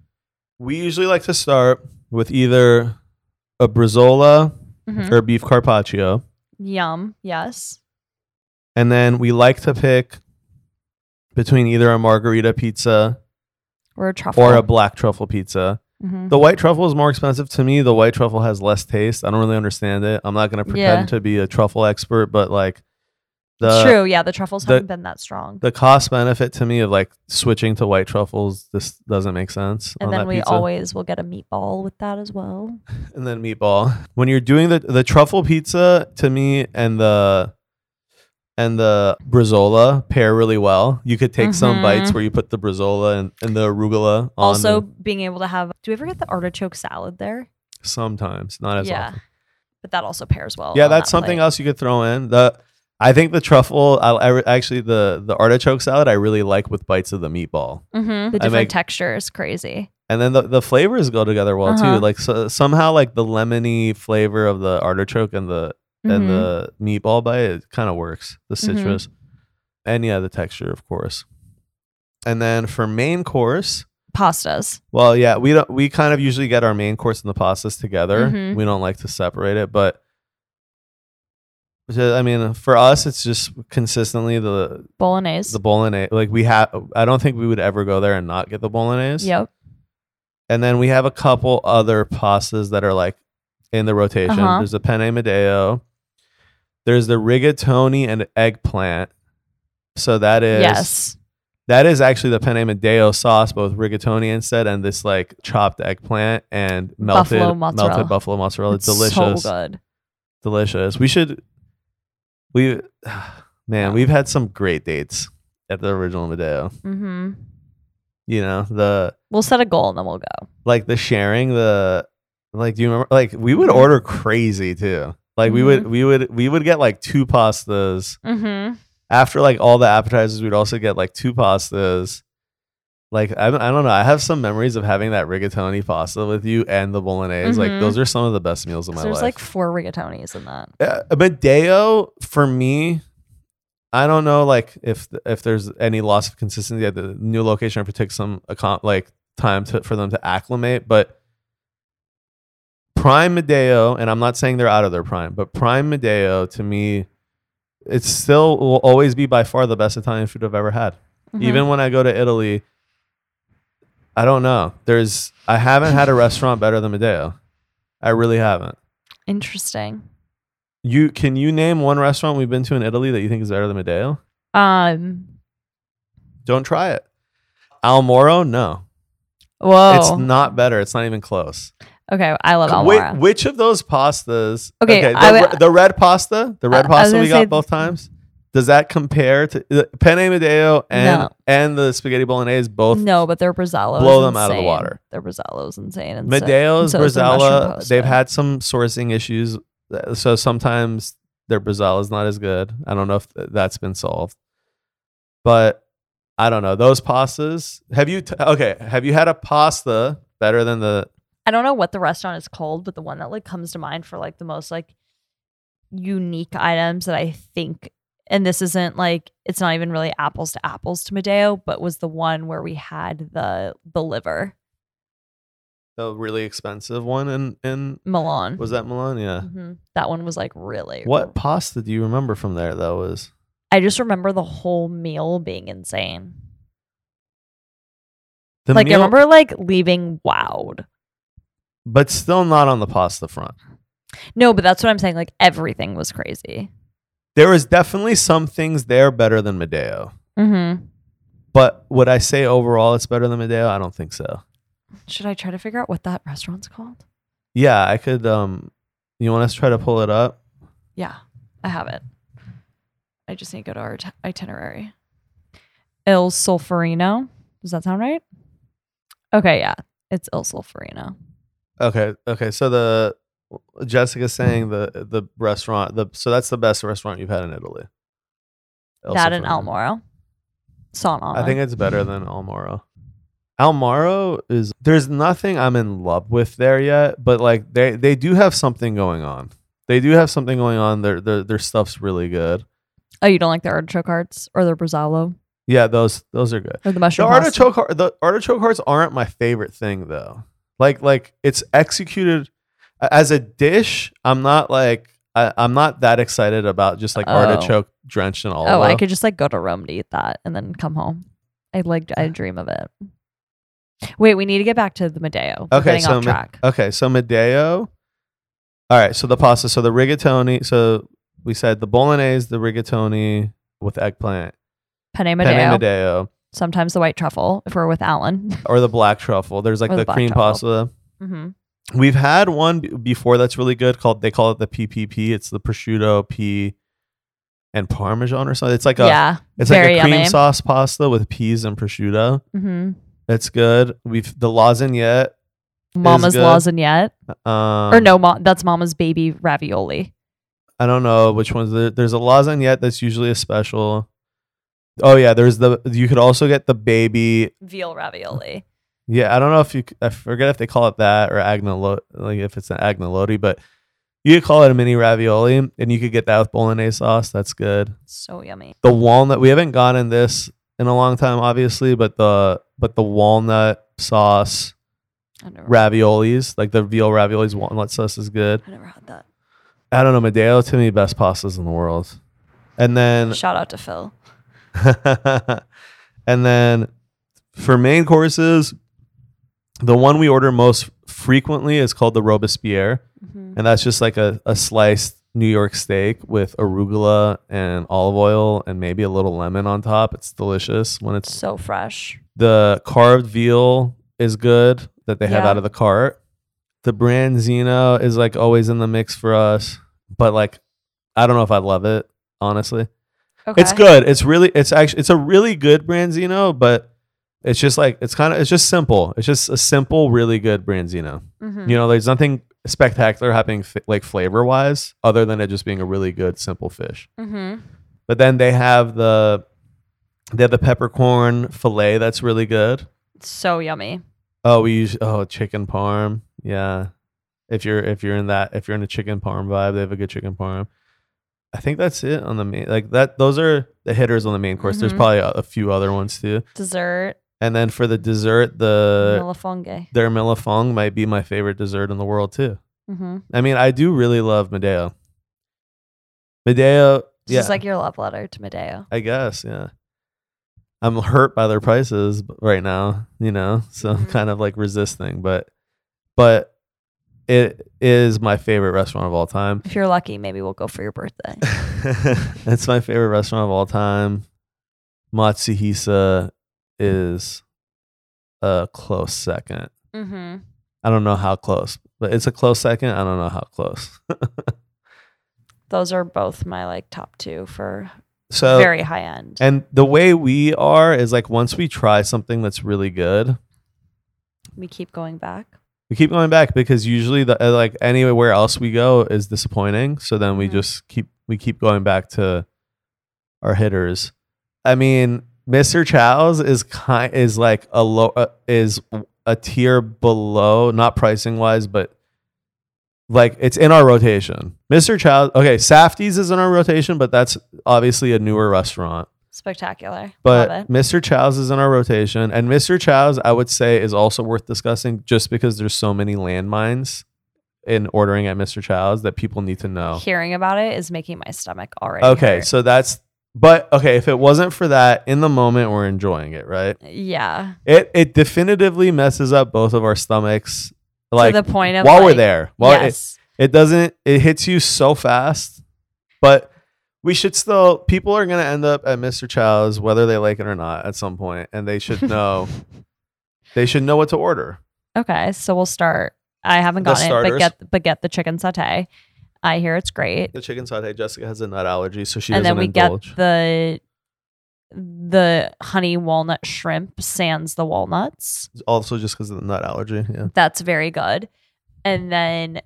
we usually like to start with either a Bresaola Mhm. or beef carpaccio. Yum. Yes. And then we like to pick between either a margarita pizza Or a truffle. or a black truffle pizza. Mhm. The white truffle is more expensive to me. The white truffle has less taste. I don't really understand it. I'm not going to pretend Yeah. to be a truffle expert, but like It's the true. Yeah, the truffles the- haven't been that strong. the cost benefit to me of like switching to white truffles this doesn't make sense. and then we pizza. always will get a meatball with that as well. and then meatball. When you're doing the the truffle pizza, to me and the and the bresaola pair really well. You could take some Mhm. bites where you put the bresaola and, and the arugula on. Also, being able to have. Do we ever get the artichoke salad there? sometimes, not as yeah, often. but that also pairs well. Yeah, on that's that something plate. else you could throw in. The I think the truffle. I, I re- actually the the artichoke salad I really like with bites of the meatball, Mhm, The different make- texture is crazy. and then the the flavors go together well Uh-huh. too. Like so, somehow like the lemony flavor of the artichoke and the and Mhm. the meatball bite it kind of works. The Mhm. citrus, and yeah, the texture of course. And then for main course, pastas. well, yeah, we don't. We kind of usually get our main course and the pastas together. Mhm. We don't like to separate it, but I mean, for us, it's just consistently the Bolognese. the bolognese. Like we have, I don't think we would ever go there and not get the bolognese. Yep. And then we have a couple other pastas that are like in the rotation. Uh-huh. There's a penne madeo. There's the rigatoni and eggplant. So that is Yes. That is actually the penne Madeo sauce, both rigatoni instead and this like chopped eggplant and melted Buffalo mozzarella. melted buffalo mozzarella. It's delicious, So good. delicious. We should. We, man, we've had some great dates at the original Madeo. hmm You know the We'll set a goal and then we'll go. like the sharing the like. Do you remember? Like we would Mhm. order crazy too. Like we would we would we would get like two pastas Mm-hmm. after like all the appetizers, we'd also get like two pastas. Like I, I don't know, I have some memories of having that rigatoni pasta with you and the bolognese. Like Mhm. those are some of the best meals of my life. There's life. like four rigatonis in that. uh, Madeo for me, I don't know like if if there's any loss of consistency at the new location or if it takes some like time to for them to acclimate, but prime Madeo, and I'm not saying they're out of their prime, but prime Madeo to me, it still will always be by far the best Italian food I've ever had. Mhm. Even when I go to Italy, I don't know. There's I haven't had a restaurant better than Madeo. I really haven't. interesting. You can you name one restaurant we've been to in Italy that you think is better than Madeo? Um. Don't try it. Al Moro, no. Whoa. It's not better. It's not even close. Okay, I love Whi- Al Moro. which of those pastas? Okay, the, I would- the red pasta, the red I pasta we got both times. Does that compare to the penne Madeo and No. and the spaghetti bolognese? Both no, but their Bresaola blow them out of the insane. water. Their Bresaola is insane. And so- Madeo's so is the Bresaola, they've had some sourcing issues, uh, so sometimes their Bresaola is not as good. I don't know if th- that's been solved, but I don't know those pastas. Have you t- okay? Have you had a pasta better than the? I don't know what the restaurant is called, but the one that like comes to mind for like the most like unique items that I think and this isn't like it's not even really apples to apples to Madeo, but was the one where we had the the liver The really expensive one in in Milan. was that Milan? Yeah. hmm That one was like really What pasta do you remember from there? That was I just remember the whole meal being insane. the like meal, I remember like leaving wowed. But still not on the pasta front. No, but that's what I'm saying. Like everything was crazy. There was definitely some things there better than Madeo, Mm-hmm. but would I say overall it's better than Madeo? I don't think so. Should I try to figure out what that restaurant's called? Yeah, I could. Um, you want us to try to pull it up? Yeah, I have it. I just need to go to our t- itinerary. Il Solferino. Does that sound right? Okay, yeah. It's Il Solferino. Okay, okay. So the Jessica's saying the the restaurant. The so that's the best restaurant you've had in Italy. El that in. Al Moro. Sauna. I think it's better than Al Moro. Almaro is there's nothing I'm in love with there yet, but like they they do have something going on. They do have something going on. Their their their stuff's really good. Oh, you don't like the artichoke hearts or the Bresaola Yeah, those those are good. or the The mushroom pasta? artichoke the artichoke hearts aren't my favorite thing though. Like like it's executed as a dish. I'm not like I, I'm not that excited about just like Oh. artichoke drenched in olive Oh, I could just like go to Rome to eat that and then come home. I like I dream of it. Wait, we need to get back to the Madeo. Okay, so off Ma- track. Okay, so Madeo. All right, so the pasta, so the rigatoni. So we said the bolognese, the rigatoni with eggplant, Penne penne Madeo. Sometimes the white truffle if we're with Alan. or the black truffle. There's like Or the, the black cream truffle. pasta. hmm We've had one b- before that's really good called they call it the PPP. It's the prosciutto, pea, and parmesan or something. It's like a yeah, it's like a cream yummy. sauce pasta with peas and prosciutto. hmm It's good. We've the lasagne. Mama's good. lasagne, Um, or no, ma- that's Mama's baby ravioli. I don't know which ones. There- There's a lasagne that's usually a special. Oh yeah, there's the. You could also get the baby. Veal ravioli. Yeah, I don't know if you. I forget if they call it that or agnolotti. Like if it's an agnolotti, but you could call it a mini ravioli, and you could get that with bolognese sauce. That's good. So yummy. The walnut. We haven't gotten this in a long time, obviously, but the but the walnut sauce raviolis, like the veal raviolis, walnut sauce is good. I never had that. I don't know, Madeo to me best pastas in the world. And then Shout out to Phil. and then for main courses, the one we order most frequently is called the Robespierre, Mhm. and that's just like a, a sliced New York steak with arugula and olive oil and maybe a little lemon on top. It's delicious when it's So fresh. the carved veal is good that they have Yeah. out of the cart. The branzino is like always in the mix for us, but like I don't know if I love it honestly. Okay. It's good. It's really it's actually it's a really good branzino, but it's just like it's kind of it's just simple. It's just a simple, really good branzino. Mhm. You know, there's nothing spectacular happening f- like flavor wise, other than it just being a really good simple fish. Mhm. But then they have the they have the peppercorn fillet that's really good. So yummy. Oh, we use oh chicken parm. Yeah, if you're if you're in that if you're in a chicken parm vibe, they have a good chicken parm. I think that's it on the main like that. Those are the hitters on the main course. There's Mhm. probably a, a few other ones too. Dessert. And then for the dessert, the Malafonge. their millefong might be my favorite dessert in the world too. Mm-hmm. I mean, I do really love Madeo. Madeo, This yeah, is like your love letter to Madeo. I guess, yeah. I'm hurt by their prices right now, you know, so I'm Mhm. kind of like resisting, but but it is my favorite restaurant of all time. If you're lucky, maybe we'll go for your birthday. it's my favorite restaurant of all time. Matsuhisa is a close second. mm-hmm. I don't know how close, but it's a close second. I don't know how close. Those are both my like top two for so very high end. and the way we are is like once we try something that's really good, we keep going back. We keep going back because usually the uh, like anywhere else we go is disappointing. So then we Mhm. just keep we keep going back to our hitters. I mean, Mr. Chow's is kind is like a low uh, is a tier below, not pricing wise, but like it's in our rotation. Mr. Chow's okay, Saffy's is in our rotation, but that's obviously a newer restaurant. Spectacular. But Mr. Chow's is in our rotation, and Mr. Chow's I would say is also worth discussing just because there's so many landmines in ordering at Mr. Chow's that people need to know. Hearing about it is making my stomach already. Okay, hurt. so that's but okay, if it wasn't for that, in the moment we're enjoying it, right? yeah. It it definitively messes up both of our stomachs like to the point of while we're there. While it- yes. it doesn't it hits you so fast but we should still people are going to end up at mr chow's whether they like it or not at some point and they should know they should know what to order Okay, so we'll start. I haven't The gotten it, but starters? get but get the chicken satay. I hear it's great. the chicken satay jessica has a nut allergy so she and doesn't then we indulge get the the honey walnut shrimp sans the walnuts. also just because of the nut allergy yeah That's very good. And then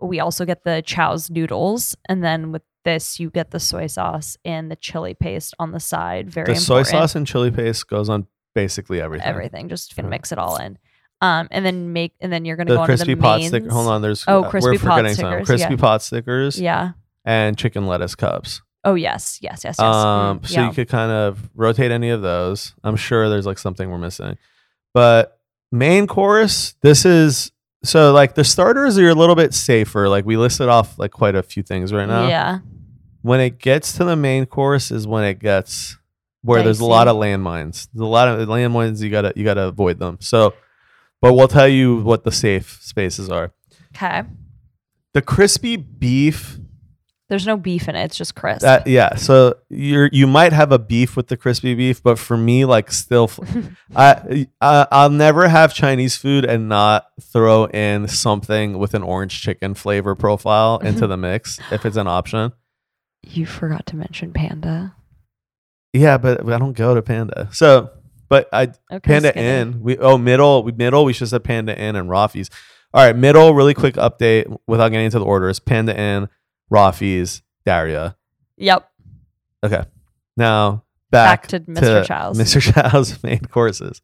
we also get the chow's noodles. And then with this, you get the soy sauce and the chili paste on the side. Very the soy sauce and chili paste goes on basically everything everything. Just gonna mix it all in. Um, and then make and then you're gonna the go on to crispy the pot mains. sticker hold on there's Oh, uh, crispy we're pot forgetting some stickers, crispy yeah. pot stickers Yeah. and chicken lettuce cups Oh yes, yes, yes, yes. Um, Mm, so yeah. you could kind of rotate any of those. I'm sure there's like something we're missing, but main course. This is so like the starters are a little bit safer. Like we listed off like quite a few things right now. Yeah. When it gets to the main course is when it gets where there's a lot of landmines. There's a lot of landmines. You gotta you gotta avoid them. So, but we'll tell you what the safe spaces are. Okay. The crispy beef There's no beef in it. It's just crisp. That yeah, so you're you might have a beef with the crispy beef, but for me, like still, I, I I'll never have Chinese food and not throw in something with an orange chicken flavor profile mm-hmm. into the mix if it's an option. You forgot to mention panda. Yeah, but I don't go to Panda, so but I Okay. Panda. Inn. We oh middle we middle. We should have Panda Inn and Raffi's. All right, middle. Really quick update without getting into the orders. Panda Inn, Raffi's, Daria. Yep. Okay, now Back, back, to Mr. Chow's. Mr. Chow's main courses.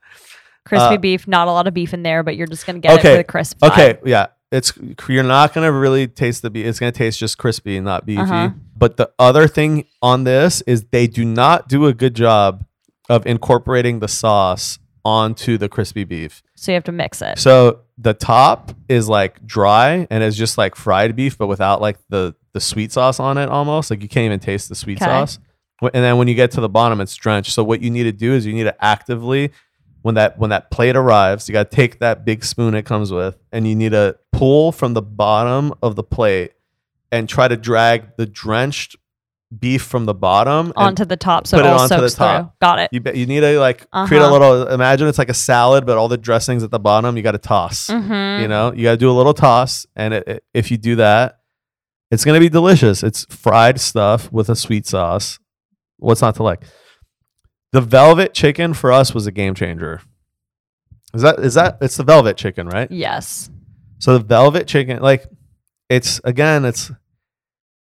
Crispy uh, beef. Not a lot of beef in there, but you're just gonna get it for the crisp. vibe. Okay, yeah, it's you're not gonna really taste the beef. It's gonna taste just crispy and not beefy. Uh-huh. But the other thing on this is they do not do a good job of incorporating the sauce onto the crispy beef. So you have to mix it. So the top is like dry and it's just like fried beef, but without like the the sweet sauce on it almost. Like you can't even taste the sweet Okay. sauce. And then when you get to the bottom, it's drenched. So what you need to do is you need to actively when that when that plate arrives, you got to take that big spoon it comes with, and you need to pull from the bottom of the plate and try to drag the drenched beef from the bottom onto the top so put it it all onto the soaks through. top. Got it. you, be- you need to like create a Uh-huh. little imagine it's like a salad but all the dressings at the bottom you got to toss Mm-hmm. you know you got to do a little toss and it, it- if you do that it's going to be delicious it's fried stuff with a sweet sauce what's not to like the velvet chicken for us was a game changer is that is that it's the velvet chicken right Yes. so the velvet chicken like it's again it's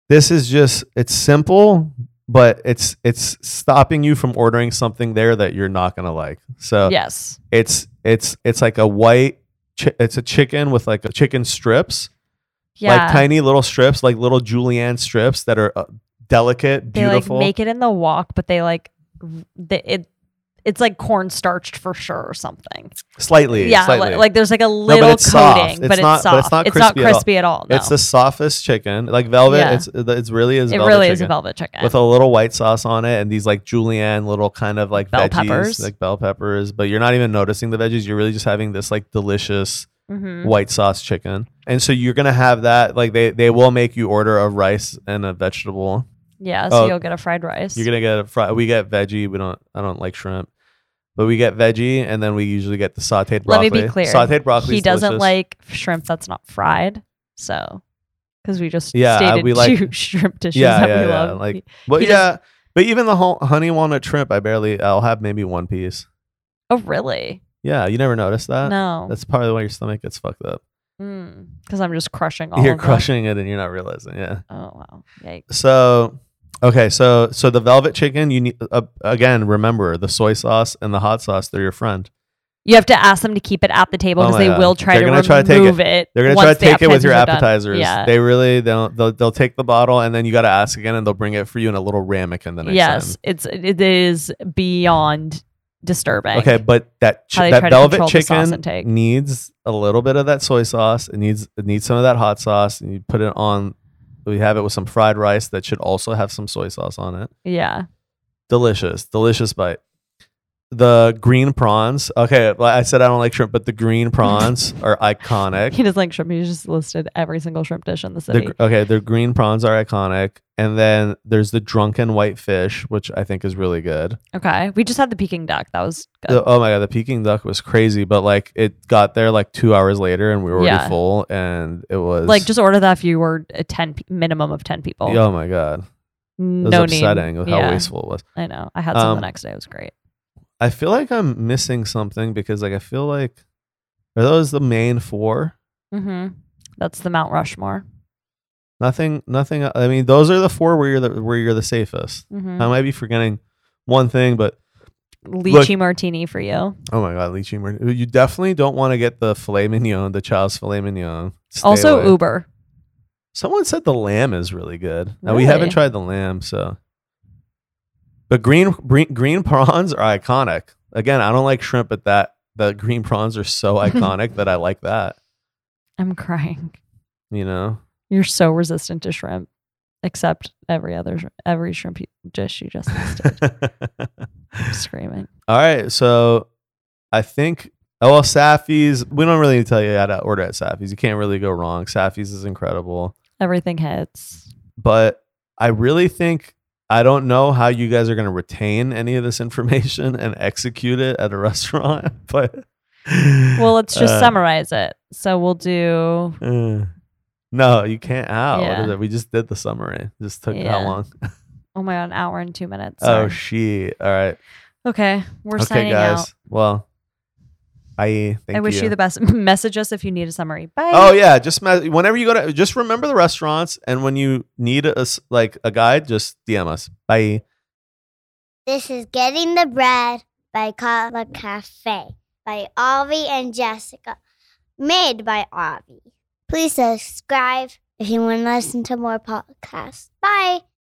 this is just it's simple but it's it's stopping you from ordering something there that you're not going to like so yes. it's it's it's like a white chi- it's a chicken with like a chicken strips Yeah. like tiny little strips like little julienne strips that are uh, delicate they beautiful like make it in the wok, but they like they, it. It's like cornstarched for sure or something. slightly yeah, slightly. li- like there's like a but little soft. coating, It's but not- it's but soft. it's not it's not crispy at all. at all. no. it's the softest chicken like velvet Yeah. it's it's really is it velvet really chicken. is a velvet chicken. with a little white sauce on it and these like julienne little kind of like Bell veggies peppers. like bell peppers but you're not even noticing the veggies you're really just having this like delicious Mhm. white sauce chicken and so you're gonna have that like they they will make you order a rice and a vegetable Yeah, so Oh, you'll get a fried rice. you're gonna get a fry we get veggie we don't i don't like shrimp but we get veggie and then we usually get the sauteed Let broccoli me be clear. sauteed broccoli he doesn't like shrimp that's not fried. So, because we just Yeah, stated we like- two shrimp dishes yeah that yeah we yeah love. like but he yeah but even the whole honey walnut shrimp i barely i'll have maybe one piece oh, really? yeah you never noticed that no, that's part probably why your stomach gets fucked up hmm, because I'm just crushing all. you're of them. crushing it and you're not realizing yeah Oh wow! Yikes. so okay so so the velvet chicken you need uh, again remember the soy sauce and the hot sauce they're your friend You have to ask them to keep it at the table Oh because my they God. will try They're to gonna remove try to take it. they're gonna once try to the take it with your are done. appetizers Yeah. they really don't they'll, they'll take the bottle and then you got to ask again and they'll bring it for you in a little ramekin the next yes, it's it is beyond disturbing. okay but that ch- How they that to velvet control the sauce chicken needs a little bit of that soy sauce it needs it needs some of that hot sauce and you put it on we have it with some fried rice that should also have some soy sauce on it. Yeah. delicious. Delicious bite the green prawns okay i said i don't like shrimp but the green prawns are iconic He doesn't like shrimp. He just listed every single shrimp dish in the the, city. gr- okay the green prawns are iconic and then there's the drunken white fish which i think is really good okay. We just had the Peking duck. That was good. The- oh my god the peking duck was crazy but like it got there like two hours later and we were already Yeah. full and it was like just order that if you were a 10 minimum of 10 people. oh my god it was no upsetting need. how Yeah, wasteful it was I know. I had some Um, the next day. It was great. I feel like i'm missing something because like i feel like are those the main four Mm-hmm. That's the Mount Rushmore. Nothing, nothing. I mean, those are the four where you're the where you're the safest. hmm I might be forgetting one thing, but Lychee martini for you. oh my god, lychee. mar- You definitely don't want to get the filet mignon, the child's filet mignon. Stay also, away. Uber. Someone said the lamb is really good. Now we haven't tried the lamb, so. But green, green green prawns are iconic. Again, I don't like shrimp, but that the green prawns are so iconic that I like that. I'm crying. You know, You're so resistant to shrimp, except every other every shrimp you- dish you just listed. I'm screaming. All right, so I think oh well, Saffy's. We don't really need to tell you how to order at Saffy's. You can't really go wrong. Saffy's is incredible, Everything hits. but I really think I don't know how you guys are going to retain any of this information and execute it at a restaurant. But Well, let's just uh, summarize it. So we'll do. uh, no, you can't. How? Yeah. it? We just did the summary. Just took how Yeah. long? Oh my god, an hour and two minutes. Oh, Sorry. she. All right. okay, we're okay, signing guys. out. Well, I. Thank I wish you. the best. Message us if you need a summary. Bye. Oh yeah, just me- whenever you go to, just remember the restaurants, and when you need a s- like a guide, just DM us. Bye. This is Getting the Bread by Carla Cafe by Avi and Jessica. Made by Avi. Please subscribe if you want to listen to more podcasts. Bye.